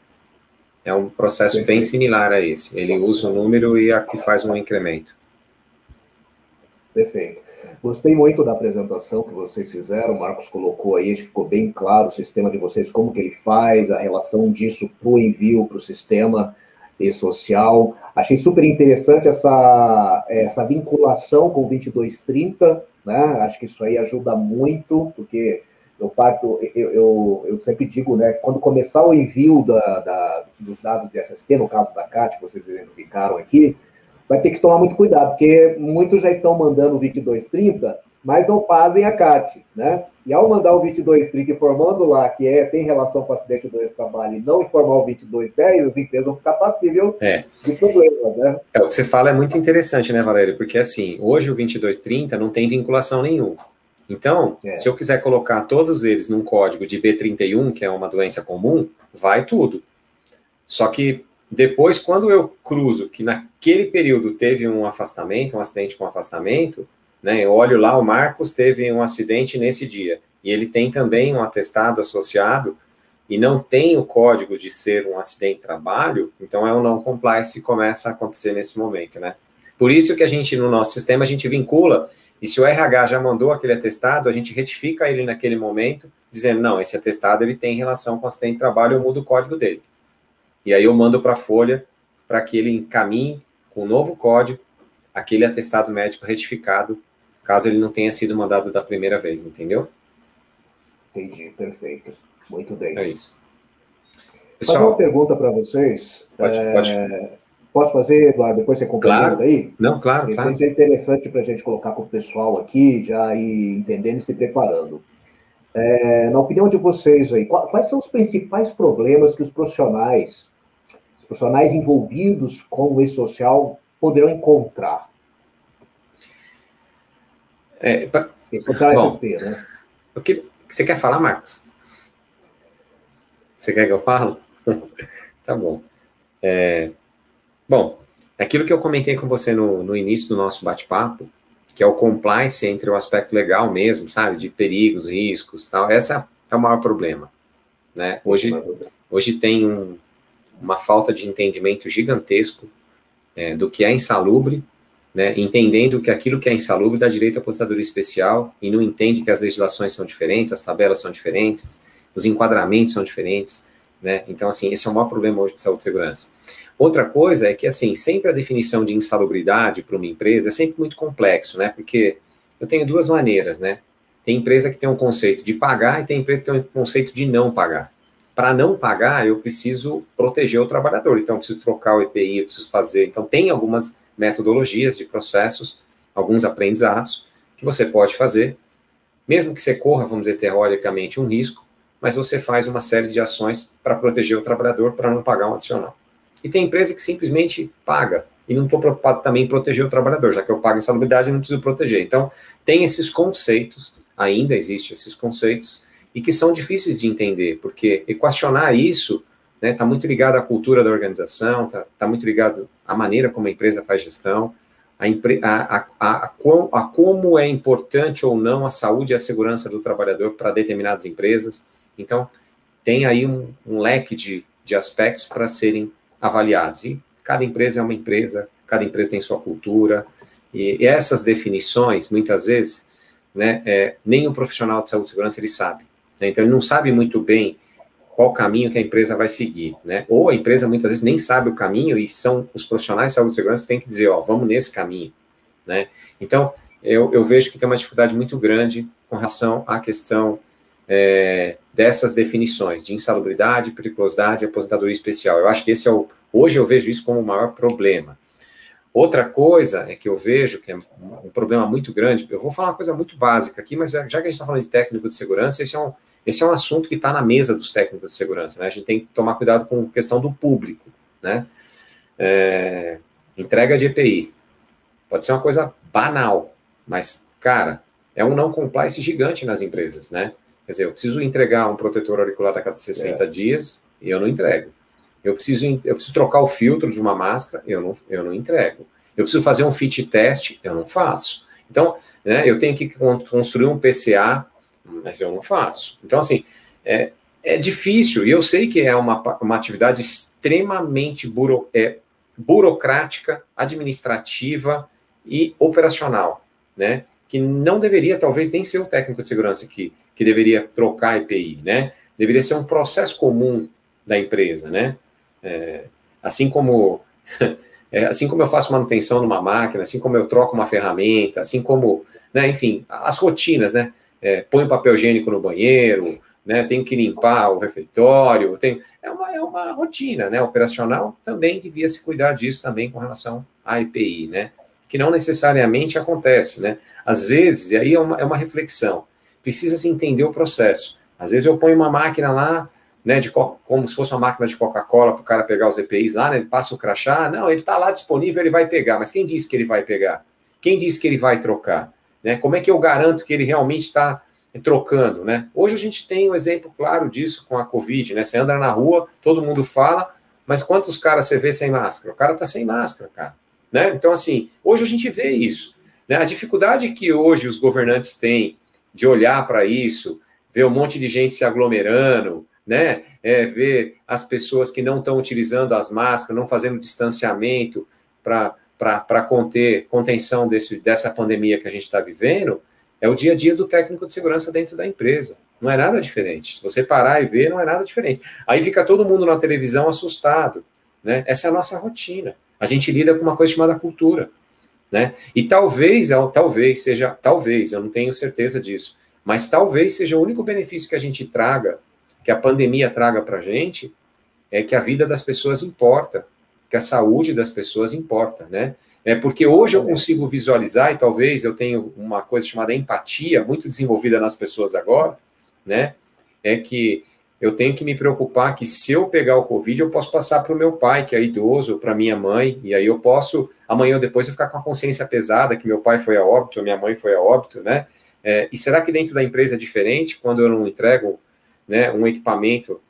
É um processo bem similar a esse. Ele usa o número e aqui faz um incremento. Perfeito. Gostei muito da apresentação que vocês fizeram, o Marcos colocou aí, ficou bem claro o sistema de vocês, como que ele faz, a relação disso para o envio para o sistema e social. Achei super interessante essa, essa vinculação com o 2230, né? Acho que isso aí ajuda muito, porque eu parto, eu, eu, eu, sempre digo, né, quando começar o envio da, da, dos dados de SST, no caso da CAT, que vocês identificaram aqui, vai ter que tomar muito cuidado, porque muitos já estão mandando o 2230, mas não fazem a CAT, né? E ao mandar o 2230 informando lá que é, tem relação com o acidente do trabalho e não informar o 2210, as empresas vão ficar passíveis é. de problemas, né? É, o que você fala é muito interessante, né, Valério? Porque, assim, hoje o 2230 não tem vinculação nenhuma. Então, é. se eu quiser colocar todos eles num código de B31, que é uma doença comum, vai tudo. Só que depois, quando eu cruzo que naquele período teve um afastamento, um acidente com afastamento, né, eu olho lá, o Marcos teve um acidente nesse dia, e ele tem também um atestado associado, e não tem o código de ser um acidente de trabalho, então é um não compliance que começa a acontecer nesse momento, né? Por isso que a gente, no nosso sistema, a gente vincula e se o RH já mandou aquele atestado, a gente retifica ele naquele momento, dizendo, não, esse atestado ele tem relação com o acidente de trabalho, eu mudo o código dele. E aí eu mando para a Folha para que ele encaminhe com o novo código aquele atestado médico retificado, caso ele não tenha sido mandado da primeira vez, entendeu? Entendi, perfeito. Muito bem. É isso. Pessoal, uma pergunta para vocês. Pode, é... pode. Posso fazer, Eduardo? Depois você complementa claro. aí? Não, claro, Depois claro. é interessante para a gente colocar com o pessoal aqui, já ir entendendo e se preparando. É, na opinião de vocês aí, quais são os principais problemas que os profissionais, os profissionais envolvidos com o e-social poderão encontrar? É, pra... Bom, ST, né? O que você quer falar, Marcos? Você quer que eu fale? tá bom. É, Bom, aquilo que eu comentei com você no, no início do nosso bate-papo, que é o compliance entre o aspecto legal mesmo, sabe, de perigos, riscos, tal, essa é o maior problema, né? Hoje, hoje tem um, uma falta de entendimento gigantesco é, do que é insalubre, né? Entendendo que aquilo que é insalubre dá direito à aposentadoria especial e não entende que as legislações são diferentes, as tabelas são diferentes, os enquadramentos são diferentes, né? Então, assim, esse é o maior problema hoje de saúde e segurança. Outra coisa é que, assim, sempre a definição de insalubridade para uma empresa é sempre muito complexo, né? Porque eu tenho duas maneiras, né? Tem empresa que tem um conceito de pagar e tem empresa que tem um conceito de não pagar. Para não pagar, eu preciso proteger o trabalhador, então eu preciso trocar o EPI, eu preciso fazer. Então, tem algumas metodologias de processos, alguns aprendizados que você pode fazer, mesmo que você corra, vamos dizer, teoricamente, um risco, mas você faz uma série de ações para proteger o trabalhador para não pagar um adicional. E tem empresa que simplesmente paga. E não estou preocupado também em proteger o trabalhador, já que eu pago insalubridade e não preciso proteger. Então, tem esses conceitos, ainda existem esses conceitos, e que são difíceis de entender, porque equacionar isso está né, tá muito ligado à cultura da organização, está tá muito ligado à maneira como a empresa faz gestão, a, a, a, a, como é importante ou não a saúde e a segurança do trabalhador para determinadas empresas. Então, tem aí um, um leque de, de aspectos para serem avaliados. E cada empresa é uma empresa, cada empresa tem sua cultura, e, essas definições, muitas vezes, né, é, nem o profissional de saúde e segurança ele sabe. Né? Então, ele não sabe muito bem qual caminho que a empresa vai seguir, né? Ou a empresa muitas vezes nem sabe o caminho e são os profissionais de saúde e segurança que têm que dizer, ó, vamos nesse caminho, né? Então, eu, eu vejo que tem uma dificuldade muito grande com relação à questão é, dessas definições de insalubridade, periculosidade e aposentadoria especial. Eu acho que esse é o. Hoje eu vejo isso como o maior problema. Outra coisa é que eu vejo que é um problema muito grande. Eu vou falar uma coisa muito básica aqui, mas já que a gente está falando de técnico de segurança, esse é um, esse é um assunto que está na mesa dos técnicos de segurança. Né? A gente tem que tomar cuidado com a questão do público. Né? É, entrega de EPI. Pode ser uma coisa banal, mas, cara, é um não compliance gigante nas empresas. Né? Quer dizer, eu preciso entregar um protetor auricular a cada 60 é. dias e eu não entrego. Eu preciso, eu preciso trocar o filtro de uma máscara, eu não, eu não entrego. Eu preciso fazer um fit test, eu não faço. Então, né, eu tenho que construir um PCA, mas eu não faço. Então, assim, é, é difícil, e eu sei que é uma, uma atividade extremamente buro, é, burocrática, administrativa e operacional, né? Que não deveria, talvez, nem ser o técnico de segurança que que deveria trocar EPI, né? Deveria ser um processo comum da empresa, né? É, assim como é, assim como eu faço manutenção numa máquina, assim como eu troco uma ferramenta, assim como, né, enfim, as rotinas, né? é, põe papel higiênico no banheiro, né, tenho que limpar o refeitório, tem, é, uma, é uma rotina né, operacional, também devia se cuidar disso também com relação à EPI, né, que não necessariamente acontece, né, às vezes, e aí é uma, é uma reflexão, precisa se entender o processo, às vezes eu ponho uma máquina lá, né, de como se fosse uma máquina de Coca-Cola para o cara pegar os EPIs lá, né, ele passa o crachá, não, ele está lá disponível, ele vai pegar, mas quem disse que ele vai pegar? Quem disse que ele vai trocar? Né? Como é que eu garanto que ele realmente está trocando, né? Hoje a gente tem um exemplo claro disso com a Covid, né? Você anda na rua, todo mundo fala, mas quantos caras você vê sem máscara? O cara tá sem máscara, cara, né? Então, assim, hoje a gente vê isso, né? A dificuldade que hoje os governantes têm de olhar para isso, ver um monte de gente se aglomerando, né? É, ver as pessoas que não estão utilizando as máscaras, não fazendo distanciamento para conter contenção desse, dessa pandemia que a gente está vivendo, é o dia a dia do técnico de segurança dentro da empresa. Não é nada diferente. Se você parar e ver, não é nada diferente. Aí fica todo mundo na televisão assustado. Né? Essa é a nossa rotina. A gente lida com uma coisa chamada cultura. Né? E talvez, talvez seja, talvez, eu não tenho certeza disso, mas talvez seja o único benefício que a gente traga, que a pandemia traga para a gente, é que a vida das pessoas importa, que a saúde das pessoas importa, né? É porque hoje eu consigo visualizar, e talvez eu tenha uma coisa chamada empatia, muito desenvolvida nas pessoas agora, né? É que eu tenho que me preocupar que se eu pegar o Covid, eu posso passar para o meu pai, que é idoso, para minha mãe, e aí eu posso, amanhã ou depois, eu ficar com a consciência pesada que meu pai foi a óbito, minha mãe foi a óbito, né? É, e será que dentro da empresa é diferente quando eu não entrego né, um equipamento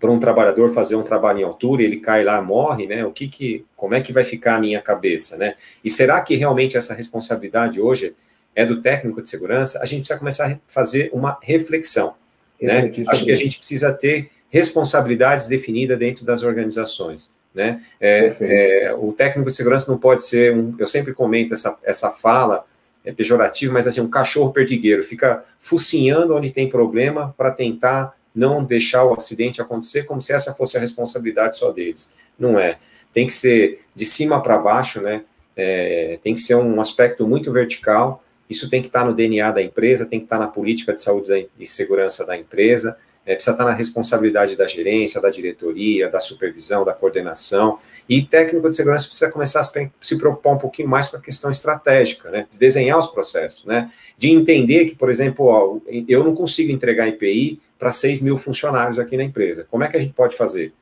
para um trabalhador fazer um trabalho em altura, ele cai lá, morre, né? O que que, como é que vai ficar a minha cabeça, né? E será que realmente essa responsabilidade hoje é do técnico de segurança? A gente precisa começar a fazer uma reflexão, né? Acho que a gente precisa ter responsabilidades definidas dentro das organizações, né? É, é, o técnico de segurança não pode ser um, eu sempre comento essa, essa fala é pejorativa, mas assim, um cachorro perdigueiro, fica focinhando onde tem problema para tentar não deixar o acidente acontecer como se essa fosse a responsabilidade só deles. Não é. Tem que ser de cima para baixo, né? É, tem que ser um aspecto muito vertical. Isso tem que estar no DNA da empresa, tem que estar na política de saúde e segurança da empresa, é, precisa estar na responsabilidade da gerência, da diretoria, da supervisão, da coordenação. E técnico de segurança precisa começar a se preocupar um pouquinho mais com a questão estratégica, né? De desenhar os processos, né? De entender que, por exemplo, ó, eu não consigo entregar IPI para 6 mil funcionários aqui na empresa. Como é que a gente pode fazer?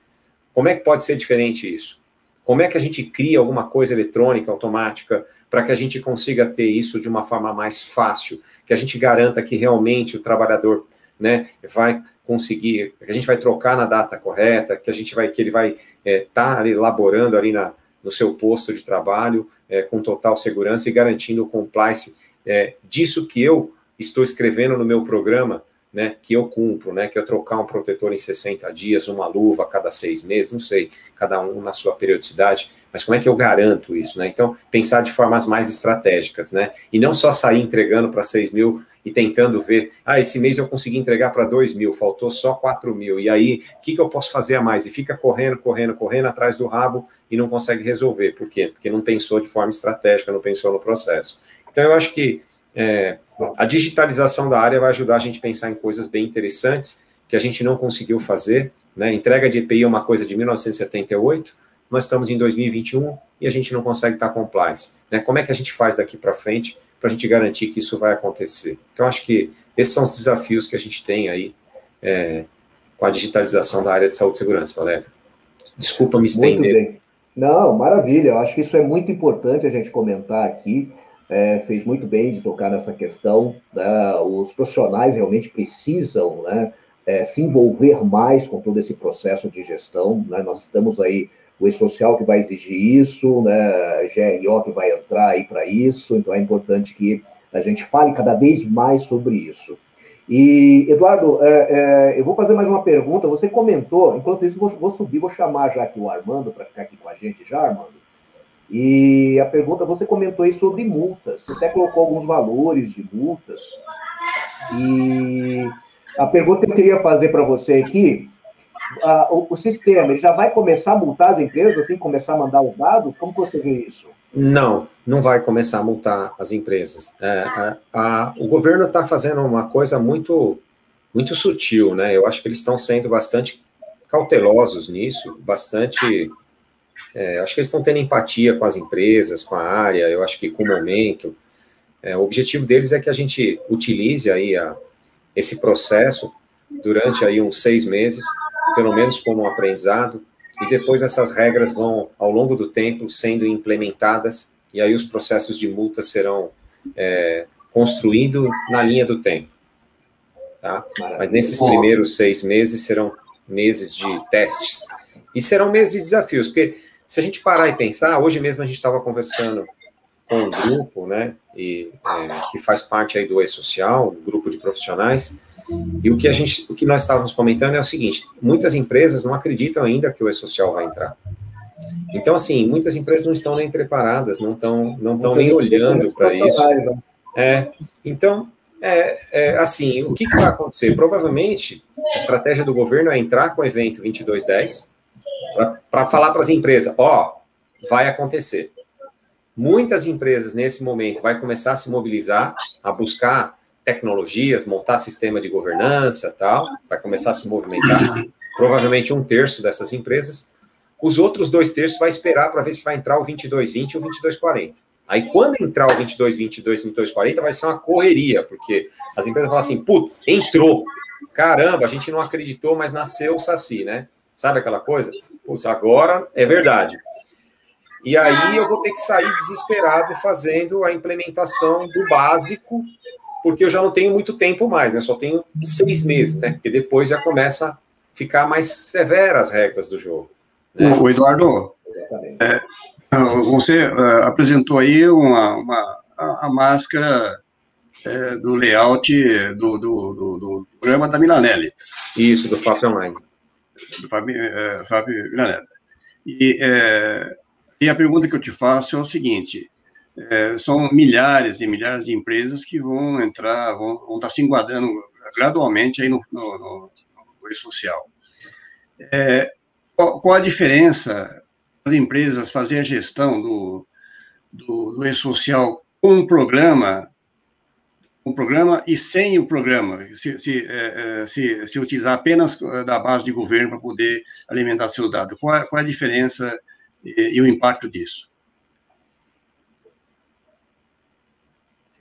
Como é que pode ser diferente isso? Como é que a gente cria alguma coisa eletrônica, automática, para que a gente consiga ter isso de uma forma mais fácil, que a gente garanta que realmente o trabalhador né, vai conseguir, que a gente vai trocar na data correta, que a gente vai, que ele vai estar é, tá elaborando ali na, no seu posto de trabalho é, com total segurança e garantindo o compliance é, disso que eu estou escrevendo no meu programa, né, que eu cumpro, né, que eu trocar um protetor em 60 dias, uma luva a cada seis meses, não sei, cada um na sua periodicidade, mas como é que eu garanto isso, né? Então, pensar de formas mais estratégicas, né? E não só sair entregando para 6 mil e tentando ver, ah, esse mês eu consegui entregar para 2 mil, faltou só 4 mil, e aí, o que, que eu posso fazer a mais? E fica correndo, correndo, correndo atrás do rabo e não consegue resolver. Por quê? Porque não pensou de forma estratégica, não pensou no processo. Então, eu acho que é, a digitalização da área vai ajudar a gente a pensar em coisas bem interessantes que a gente não conseguiu fazer. Né? Entrega de EPI é uma coisa de 1978, nós estamos em 2021 e a gente não consegue estar compliance. Né? Como é que a gente faz daqui para frente para a gente garantir que isso vai acontecer. Então, acho que esses são os desafios que a gente tem aí é, com a digitalização da área de saúde e segurança, Valério. Desculpa me estender. Não, maravilha. Eu acho que isso é muito importante a gente comentar aqui. É, fez muito bem de tocar nessa questão. Né? Os profissionais realmente precisam né, é, se envolver mais com todo esse processo de gestão. Né? Nós estamos aí o E-Social que vai exigir isso, né, GRO que vai entrar aí para isso, então é importante que a gente fale cada vez mais sobre isso. E, Eduardo, é, é, eu vou fazer mais uma pergunta. Você comentou, enquanto isso, vou, vou subir, vou chamar já aqui o Armando para ficar aqui com a gente já, Armando. E a pergunta, você comentou aí sobre multas. Você até colocou alguns valores de multas. E a pergunta que eu queria fazer para você aqui o, o, sistema ele já vai começar a multar as empresas, assim, começar a mandar os dados? Como você vê isso? Não, não vai começar a multar as empresas. É, a, a, o governo está fazendo uma coisa muito, muito sutil, né? Eu acho que eles estão sendo bastante cautelosos nisso, bastante. É, acho que eles estão tendo empatia com as empresas, com a área, eu acho que com o momento. É, o objetivo deles é que a gente utilize aí a, esse processo durante aí uns seis meses, pelo menos como um aprendizado, e depois essas regras vão, ao longo do tempo, sendo implementadas, e aí os processos de multa serão é, construídos na linha do tempo. Tá? Mas nesses primeiros seis meses serão meses de testes. E serão meses de desafios, porque se a gente parar e pensar, hoje mesmo a gente estava conversando com um grupo, né, e, é, que faz parte aí do E-Social, um grupo de profissionais, e o que a gente, o que nós estávamos comentando é o seguinte: muitas empresas não acreditam ainda que o E-Social vai entrar. Então, assim, muitas empresas não estão nem preparadas, não estão, não estão nem olhando para isso. É, então, é, é, assim, o que, que vai acontecer? Provavelmente, a estratégia do governo é entrar com o evento 2210 para falar para as empresas, ó, vai acontecer. Muitas empresas, nesse momento, vai começar a se mobilizar, a buscar tecnologias, montar sistema de governança, tal, vai começar a se movimentar. Provavelmente um terço dessas empresas. Os outros dois terços vai esperar para ver se vai entrar o 2220 ou o 2240. Aí, quando entrar o 2220 e 2240, vai ser uma correria, porque as empresas vão falar assim, puto, entrou. Caramba, a gente não acreditou, mas nasceu o Saci, né? Sabe aquela coisa? Putz, agora é verdade. E aí eu vou ter que sair desesperado fazendo a implementação do básico porque eu já não tenho muito tempo mais, né? Só tenho seis meses, né? Porque depois já começa a ficar mais severas as regras do jogo. Né? O Eduardo, é, você uh, apresentou aí uma, uma a, a máscara é, do layout do, do, do, do, programa da Milanelli. Isso, do Fábio Online. Do Fábio, é, Fábio Milanelli. E, é, e a pergunta que eu te faço é o seguinte: é, são milhares e milhares de empresas que vão entrar, vão, vão estar se enquadrando gradualmente aí no, no, no, no social. É, qual, qual, a diferença das empresas fazer a gestão do, do, do e-social com um programa, um programa e sem o programa, se, se, é, é se, se utilizar apenas da base de governo para poder alimentar seus dados? Qual, qual a diferença e, e o impacto disso?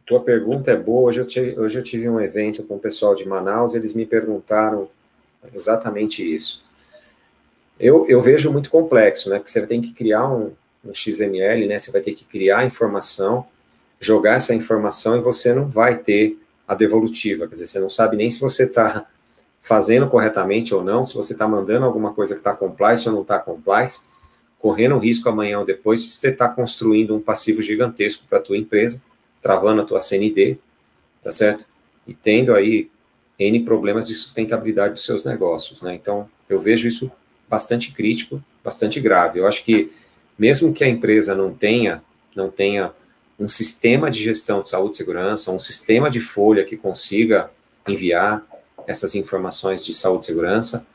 Tua pergunta é boa. Hoje eu, tive, hoje eu tive um evento com o pessoal de Manaus, eles me perguntaram exatamente isso. Eu, eu vejo muito complexo, né? Porque você tem que criar um, um XML, né? Você vai ter que criar informação, jogar essa informação e você não vai ter a devolutiva. Quer dizer, você não sabe nem se você está fazendo corretamente ou não, se você está mandando alguma coisa que está compliance ou não está compliance, correndo risco amanhã ou depois de você estar tá construindo um passivo gigantesco para a tua empresa travando a tua CND, tá certo? E tendo aí N problemas de sustentabilidade dos seus negócios, né? Então, eu vejo isso bastante crítico, bastante grave. Eu acho que mesmo que a empresa não tenha, não tenha um sistema de gestão de saúde e segurança, um sistema de folha que consiga enviar essas informações de saúde e segurança,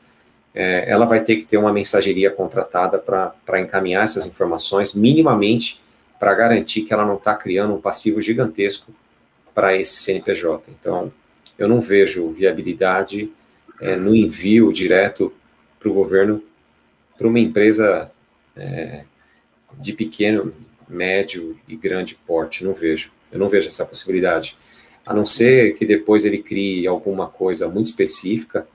é, ela vai ter que ter uma mensageria contratada para encaminhar essas informações minimamente para garantir que ela não está criando um passivo gigantesco para esse CNPJ. Então, eu não vejo viabilidade é, no envio direto para o governo para uma empresa é, de pequeno, médio e grande porte. Não vejo. Eu não vejo essa possibilidade. A não ser que depois ele crie alguma coisa muito específica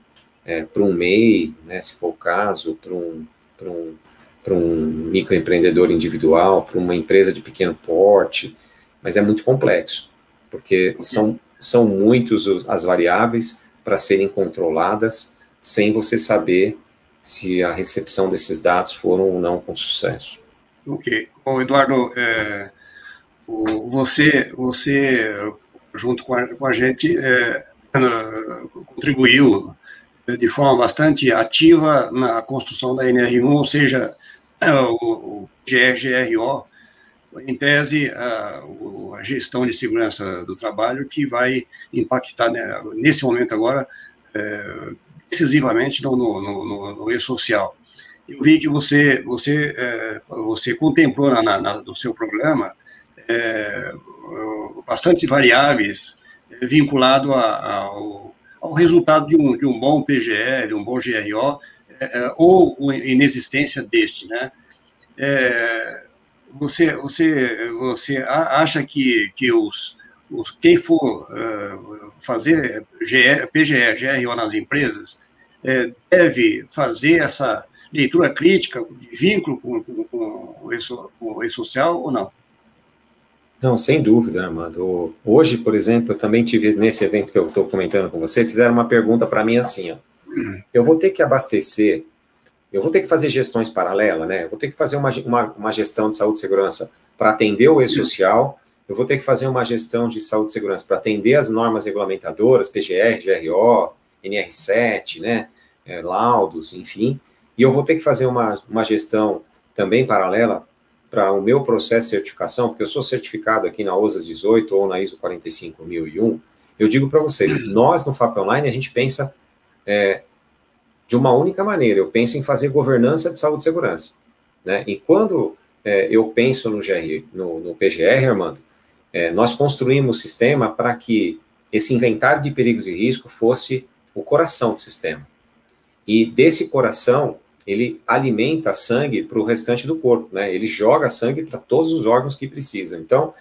é, para um MEI, né, se for o caso, para um, um um microempreendedor individual, para uma empresa de pequeno porte, mas é muito complexo, porque são, são muitos as variáveis para serem controladas sem você saber se a recepção desses dados foram ou não com sucesso. Ok. Bom, Eduardo, é, o, você, você, junto com a, com a gente, é, contribuiu de forma bastante ativa na construção da NR1, ou seja, é, o, GRGRO, em tese, a, a, gestão de segurança do trabalho, que vai impactar, né, nesse momento agora, é, decisivamente no, no, no, no e-social. Eu vi que você, você, é, você contemplou na, na, no seu programa é, bastante variáveis é, vinculado a, ao, ao, resultado de um, de um bom PGE, de um bom GRO, é, é, ou inexistência deste, né? É, você, você, você acha que, que os, os quem for uh, fazer GE, PGE, GRO nas empresas deve fazer essa leitura crítica, de vínculo com, com, com, o e-social ou não? Não, sem dúvida, Armando. Hoje, por exemplo, eu também tive nesse evento que eu estou comentando com você, fizeram uma pergunta para mim assim: ó, eu vou ter que abastecer, eu vou ter que fazer gestões paralelas, né? Eu vou ter que fazer uma, uma, uma gestão de saúde e segurança para atender o e-social, eu vou ter que fazer uma gestão de saúde e segurança para atender as normas regulamentadoras, PGR, GRO, NR7, né? É, laudos, enfim. E eu vou ter que fazer uma, uma gestão também paralela para o meu processo de certificação, porque eu sou certificado aqui na OSAS 18 ou na ISO 45001. Eu digo para vocês, nós no FAP Online, a gente pensa é, de uma única maneira. Eu penso em fazer governança de saúde e segurança. Né? E quando é, eu penso no, GR, no, no PGR, Armando, é, nós construímos o sistema para que esse inventário de perigos e risco fosse o coração do sistema. E desse coração, ele alimenta sangue para o restante do corpo, né? Ele joga sangue para todos os órgãos que precisam. Então,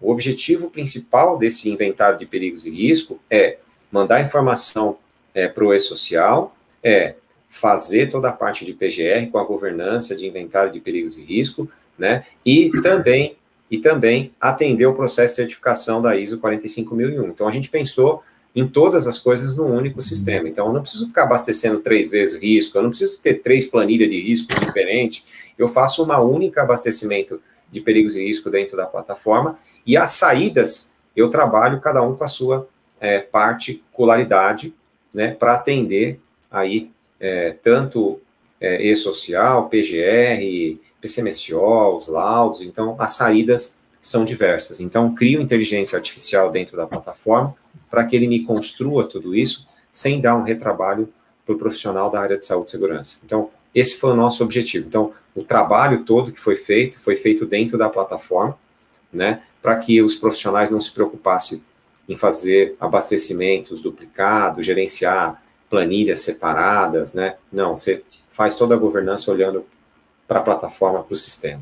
o objetivo principal desse inventário de perigos e risco é mandar informação é, para o e-social, é fazer toda a parte de PGR com a governança de inventário de perigos e risco, né? E também e também atender o processo de certificação da ISO 45001. Então a gente pensou em todas as coisas num único sistema. Então, eu não preciso ficar abastecendo três vezes risco, eu não preciso ter três planilhas de risco diferentes, eu faço uma única abastecimento de perigos e risco dentro da plataforma, e as saídas, eu trabalho cada um com a sua é, particularidade, né, para atender aí é, tanto é, e-social, PGR, PCMSO, os laudos, então as saídas são diversas. Então, crio inteligência artificial dentro da plataforma, para que ele me construa tudo isso sem dar um retrabalho para o profissional da área de saúde e segurança. Então, esse foi o nosso objetivo. Então, o trabalho todo que foi feito, foi feito dentro da plataforma, né, para que os profissionais não se preocupassem em fazer abastecimentos duplicados, gerenciar planilhas separadas, né? Não, você faz toda a governança olhando para a plataforma, para o sistema.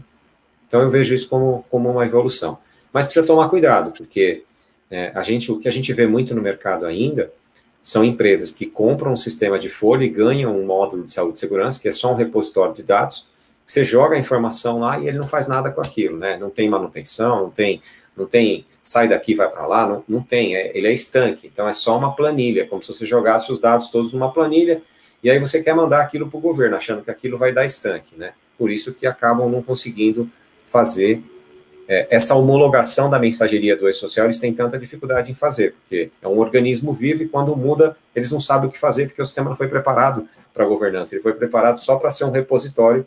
Então, eu vejo isso como, como uma evolução. Mas precisa tomar cuidado, porque é, a gente, o que a gente vê muito no mercado ainda são empresas que compram um sistema de folha e ganham um módulo de saúde e segurança, que é só um repositório de dados, você joga a informação lá e ele não faz nada com aquilo, né? Não tem manutenção, não tem, não tem sai daqui, vai para lá, não, não tem, é, ele é estanque, então é só uma planilha, como se você jogasse os dados todos numa planilha, e aí você quer mandar aquilo para o governo, achando que aquilo vai dar estanque, né? Por isso que acabam não conseguindo fazer é, essa homologação da mensageria do e-social eles têm tanta dificuldade em fazer, porque é um organismo vivo e quando muda, eles não sabem o que fazer, porque o sistema não foi preparado para governança, ele foi preparado só para ser um repositório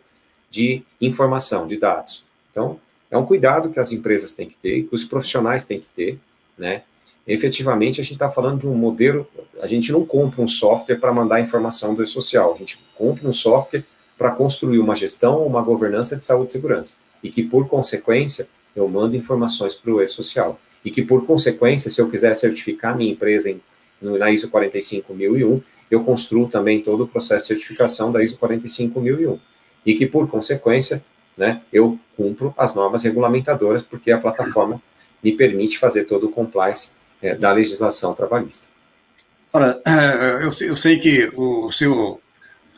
de informação, de dados. Então, é um cuidado que as empresas têm que ter, que os profissionais têm que ter, né? Efetivamente, a gente está falando de um modelo, a gente não compra um software para mandar informação do e-social, a gente compra um software para construir uma gestão, uma governança de saúde e segurança, e que, por consequência, eu mando informações para o e-social. E que, por consequência, se eu quiser certificar minha empresa em, na ISO 45001, eu construo também todo o processo de certificação da ISO 45001. E que, por consequência, né, eu cumpro as normas regulamentadoras, porque a plataforma me permite fazer todo o compliance é, da legislação trabalhista. Ora, é, eu eu sei que o seu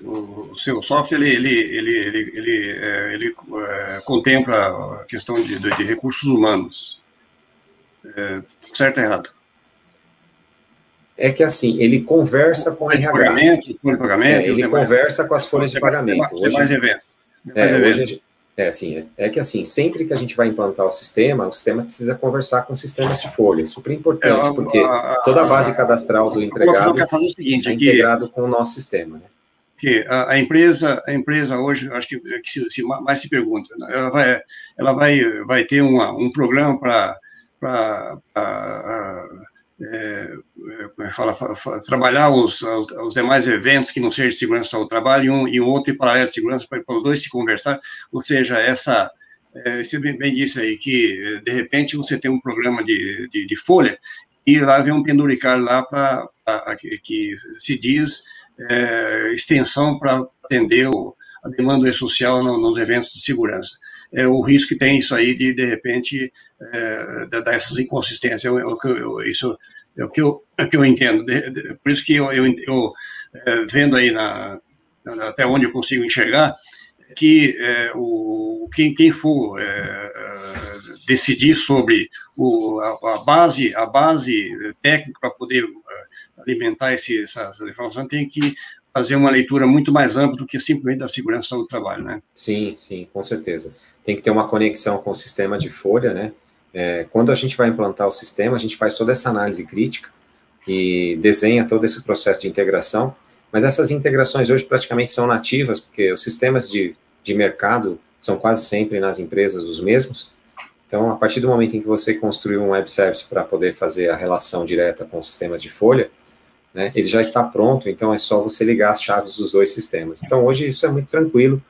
o seu software ele, ele, ele, ele, ele, é, ele é, contempla a questão de, de, de recursos humanos. É, certo ou errado? É que assim, ele conversa com o RH. Pagamento, pagamento, é, ele conversa mais, com as folhas de pagamento. Tem mais eventos. É, hoje, é assim, é, que assim, sempre que a gente vai implantar o sistema, o sistema precisa conversar com sistemas de folha. É super importante, é, porque toda a base cadastral do empregado é integrado com o nosso sistema. Né? Que a, a, empresa, a empresa hoje, acho que, que se, se, mais se pergunta, né? ela vai, ela vai, vai ter uma, um programa para é, é, fala, fala, trabalhar os, os, os, demais eventos que não sejam de segurança ao trabalho e um, e outro em paralelo de segurança para os dois se conversar, ou seja, essa, é, você bem, disse aí, que de repente você tem um programa de, de, de folha e lá vem um penduricário lá para que, que, se diz é, extensão para atender o, a demanda social no, nos eventos de segurança. É o risco que tem isso aí de, de repente, é, dar essas inconsistências. Eu, eu, eu, isso é o que eu, é que eu entendo. De, de, por isso que eu, eu, é, vendo aí na, até onde eu consigo enxergar, que é, o, quem, quem for é, é, decidir sobre o, a, a, base a base técnica para poder é, alimentar esse, essa, essa informação tem que fazer uma leitura muito mais ampla do que simplesmente da segurança do trabalho, né? Sim, sim, com certeza. Tem que ter uma conexão com o sistema de folha, né? É, quando a gente vai implantar o sistema, a gente faz toda essa análise crítica e desenha todo esse processo de integração, mas essas integrações hoje praticamente são nativas, porque os sistemas de de mercado são quase sempre nas empresas os mesmos. Então, a partir do momento em que você construiu um web service para poder fazer a relação direta com os sistemas de folha, né, ele já está pronto, então é só você ligar as chaves dos dois sistemas. Então, hoje isso é muito tranquilo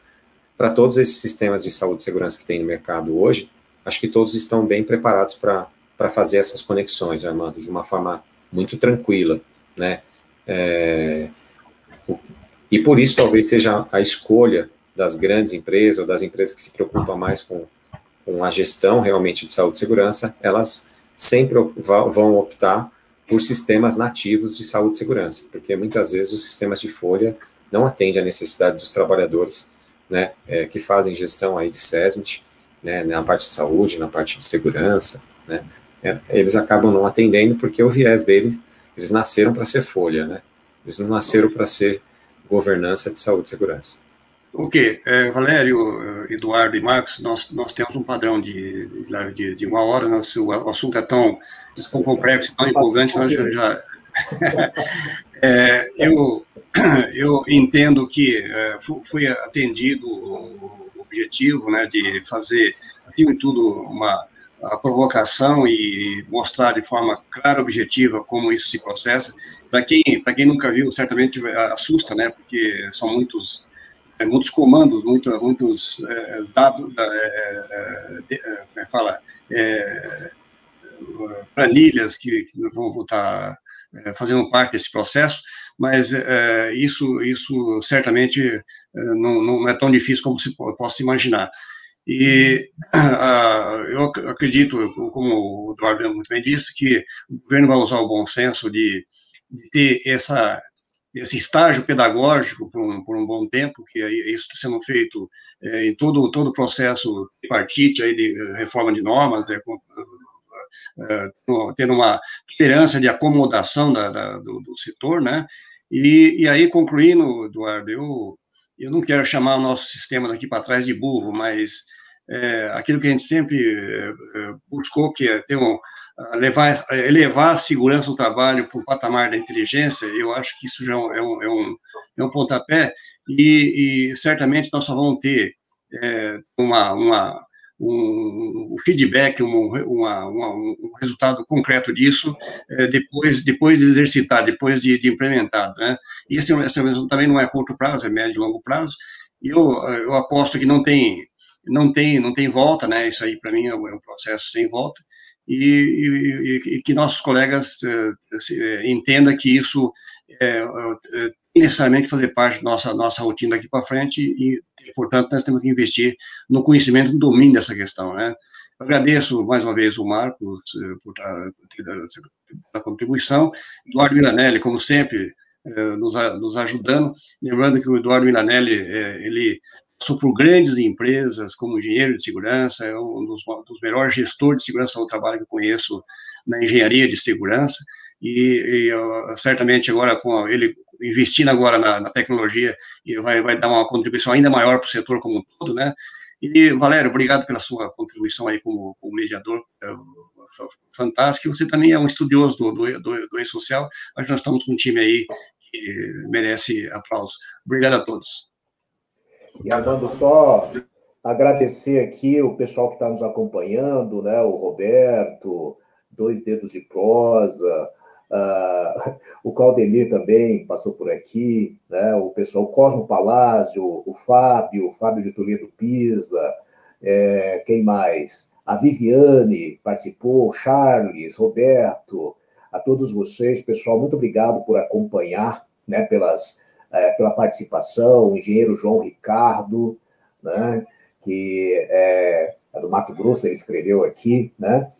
para todos esses sistemas de saúde e segurança que tem no mercado hoje. Acho que todos estão bem preparados para fazer essas conexões, Armando, de uma forma muito tranquila, né? É, e por isso talvez seja a escolha das grandes empresas ou das empresas que se preocupam mais com, com a gestão realmente de saúde e segurança, elas sempre vão optar por sistemas nativos de saúde e segurança, porque muitas vezes os sistemas de folha não atendem à necessidade dos trabalhadores, né, é, que fazem gestão aí de SESMIT, né, na parte de saúde, na parte de segurança, né, é, eles acabam não atendendo porque o viés deles, eles nasceram para ser folha, né, eles não nasceram para ser governança de saúde e segurança. Ok, é, Valério, Eduardo e Marcos, nós, nós temos um padrão de, de, de uma hora, nosso, o assunto é tão, tão complexo, tão empolgante, já... é, eu, eu entendo que é, foi atendido o objetivo né, de fazer, acima de tudo, uma a provocação e mostrar de forma clara, objetiva, como isso se processa. Para quem, quem nunca viu, certamente assusta, né, porque são muitos é, muitos comandos, muitos é, dados, é, é, é, é fala, planilhas que, que, vão estar fazendo parte desse processo, mas isso, isso certamente não, não, é tão difícil como se possa imaginar. E uh, eu acredito, como o Eduardo muito bem disse, que o governo vai usar o bom senso de, de ter essa esse estágio pedagógico por um, por um bom tempo, que isso está sendo feito é, em todo, todo o processo de partite aí de eh, reforma de normas, de, é, tendo uma tolerância de acomodação da, da, do, do, setor, né? E, e aí, concluindo, Eduardo, eu, eu não quero chamar o nosso sistema daqui para trás de burro, mas é, aquilo que a gente sempre buscou, que é ter um, levar, elevar a segurança do trabalho para o patamar da inteligência, eu acho que isso já é um, é um, é um pontapé, e, e certamente nós só vamos ter é, uma, uma, um, feedback, um, uma, uma, um resultado concreto disso é, depois, depois de exercitar, depois de, de implementado. Né? E esse, esse também não é curto prazo, é médio e longo prazo, e eu, eu aposto que não tem, não tem, não tem volta, né? Isso aí para mim é um processo sem volta e, e, e que nossos colegas uh, entendam que isso é, é, necessariamente fazer parte da nossa, nossa rotina daqui para frente e, portanto, nós temos que investir no conhecimento, no domínio dessa questão, né? Agradeço mais uma vez o Marcos por ter a contribuição, Eduardo Milanelli, como sempre, nos, nos ajudando, lembrando que o Eduardo Milanelli, ele passou por grandes empresas como engenheiro de segurança, é um dos, dos melhores gestores de segurança do trabalho que eu conheço na engenharia de segurança, e, e certamente agora com ele investindo agora na, na tecnologia, vai, vai dar uma contribuição ainda maior para o setor como um todo, né? E, Valério, obrigado pela sua contribuição aí como, como mediador, é, fantástico, você também é um estudioso do, do, do, do e-social, que nós estamos com um time aí que merece aplausos. Obrigado a todos. E Armando, só agradecer aqui o pessoal que está nos acompanhando, né? O Roberto, Dois Dedos de Prosa, Uh, o Claudemir também passou por aqui, né? o pessoal, o Cosmo Palazzo, o Fábio, o Fábio de Toledo Pisa, é, quem mais? A Viviane participou, Charles, Roberto, a todos vocês, pessoal, muito obrigado por acompanhar, né, pelas, é, pela participação, o engenheiro João Ricardo, né, que é, é do Mato Grosso, ele escreveu aqui, né,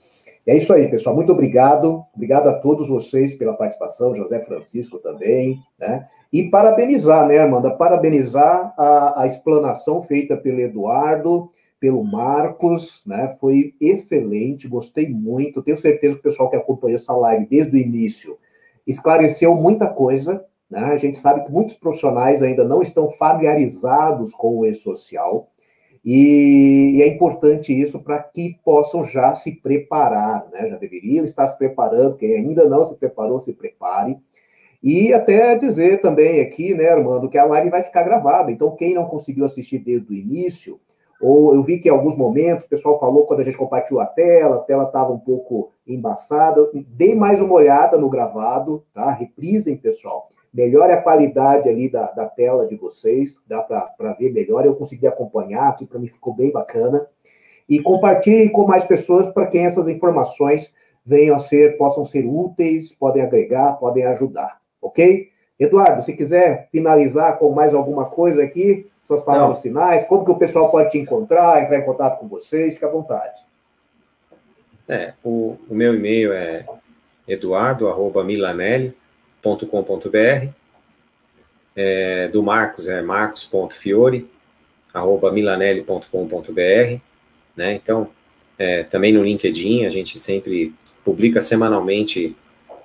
é isso aí, pessoal. Muito obrigado. Obrigado a todos vocês pela participação, José Francisco também, né? E parabenizar, né, Amanda? Parabenizar a, a explanação feita pelo Eduardo, pelo Marcos, né? Foi excelente, gostei muito. Tenho certeza que o pessoal que acompanhou essa live desde o início esclareceu muita coisa, né? A gente sabe que muitos profissionais ainda não estão familiarizados com o e-social. E, é importante isso para que possam já se preparar, né? Já deveriam estar se preparando, quem ainda não se preparou, se prepare. E até dizer também aqui, né, Armando, que a live vai ficar gravada. Então, quem não conseguiu assistir desde o início, ou eu vi que em alguns momentos o pessoal falou quando a gente compartilhou a tela, a tela estava um pouco embaçada. Dê mais uma olhada no gravado, tá? Reprisem, pessoal melhore a qualidade ali da, da tela de vocês, dá para ver melhor. Eu consegui acompanhar aqui, para mim ficou bem bacana. E compartilhe com mais pessoas para quem essas informações venham a ser, possam ser úteis, podem agregar, podem ajudar, ok? Eduardo, se quiser finalizar com mais alguma coisa aqui, suas palavras Não. finais, como que o pessoal pode te encontrar, entrar em contato com vocês, fique à vontade. É, o, o meu e-mail é eduardo.milanelli, marcos.com.br. É, do Marcos é marcos.fiore, arroba milanelli.com.br. Né? Então, é, também no LinkedIn, a gente sempre publica semanalmente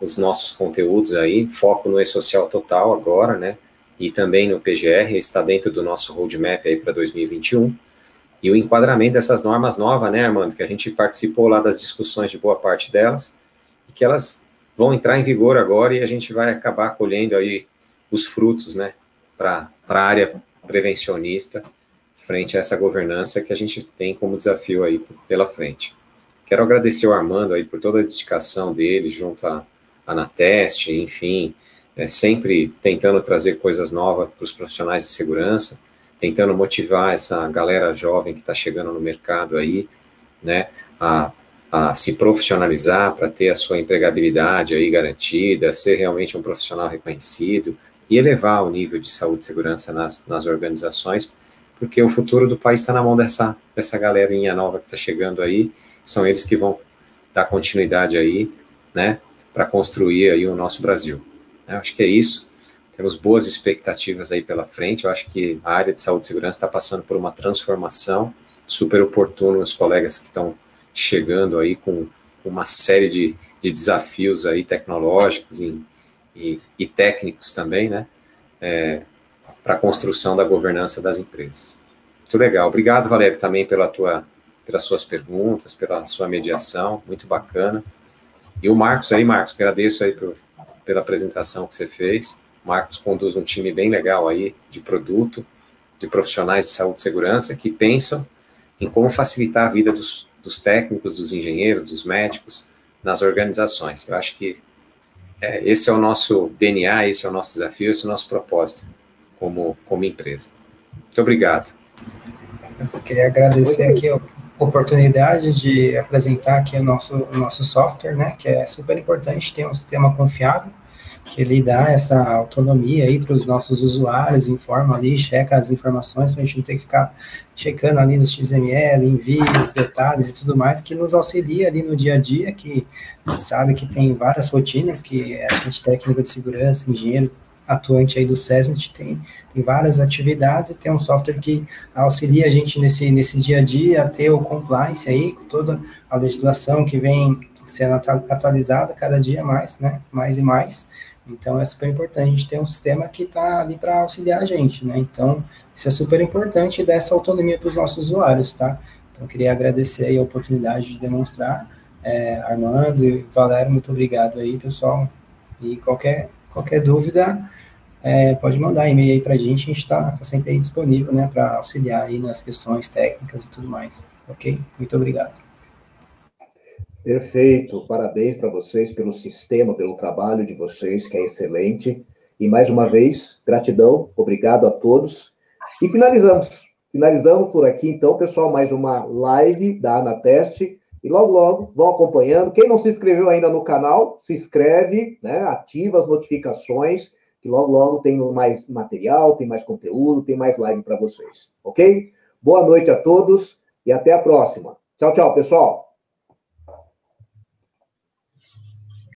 os nossos conteúdos aí, foco no e-social total agora, né? E também no PGR, está dentro do nosso roadmap aí para 2021. E o enquadramento dessas normas novas, né, Armando, que a gente participou lá das discussões de boa parte delas, e que elas vão entrar em vigor agora e a gente vai acabar colhendo aí os frutos, né, para a área prevencionista, frente a essa governança que a gente tem como desafio aí pela frente. Quero agradecer o Armando aí por toda a dedicação dele junto à Anateste, enfim, é, sempre tentando trazer coisas novas para os profissionais de segurança, tentando motivar essa galera jovem que está chegando no mercado aí, né, a a se profissionalizar para ter a sua empregabilidade aí garantida, ser realmente um profissional reconhecido e elevar o nível de saúde e segurança nas, nas organizações, porque o futuro do país está na mão dessa, dessa galerinha nova que está chegando aí, são eles que vão dar continuidade aí, né, para construir aí o nosso Brasil. Eu acho que é isso, temos boas expectativas aí pela frente, eu acho que a área de saúde e segurança está passando por uma transformação super oportuna, os colegas que estão chegando aí com uma série de, de desafios aí tecnológicos e, e, e técnicos também, né, é, para a construção da governança das empresas. Muito legal. Obrigado, Valério, também pela tua, pelas suas perguntas, pela sua mediação, muito bacana. E o Marcos aí, Marcos, agradeço aí por, pela apresentação que você fez. O Marcos conduz um time bem legal aí de produto, de profissionais de saúde e segurança que pensam em como facilitar a vida dos, dos técnicos, dos engenheiros, dos médicos nas organizações. Eu acho que é, esse é o nosso DNA, esse é o nosso desafio, esse é o nosso propósito como, como empresa. Muito obrigado. Eu queria agradecer aqui a oportunidade de apresentar aqui o nosso, o nosso software, né, que é super importante ter um sistema confiável que ele dá essa autonomia aí para os nossos usuários, informa ali, checa as informações para a gente não ter que ficar checando ali nos XML, envios, detalhes e tudo mais, que nos auxilia ali no dia a dia, que sabe que tem várias rotinas, que a gente técnico de segurança, engenheiro atuante aí do SESMIT tem, tem várias atividades e tem um software que auxilia a gente nesse, nesse dia a dia a ter o compliance aí, com toda a legislação que vem sendo atualizada cada dia mais, né, mais e mais, então é super importante a gente ter um sistema que está ali para auxiliar a gente, né? Então isso é super importante e dar essa autonomia para os nossos usuários, tá? Então queria agradecer a oportunidade de demonstrar. É, Armando e Valério, muito obrigado aí, pessoal. E qualquer, qualquer dúvida, é, pode mandar e-mail aí para a gente, a gente está tá sempre disponível, né, para auxiliar aí nas questões técnicas e tudo mais, ok? Muito obrigado. Perfeito. Parabéns para vocês pelo sistema, pelo trabalho de vocês, que é excelente. E mais uma vez, gratidão, obrigado a todos. E finalizamos. Finalizamos por aqui, então, pessoal, mais uma live da Anateste. E logo, logo, vão acompanhando. Quem não se inscreveu ainda no canal, se inscreve, né? ativa as notificações, que logo, logo tem mais material, tem mais conteúdo, tem mais live para vocês. Ok? Boa noite a todos e até a próxima. Tchau, tchau, pessoal.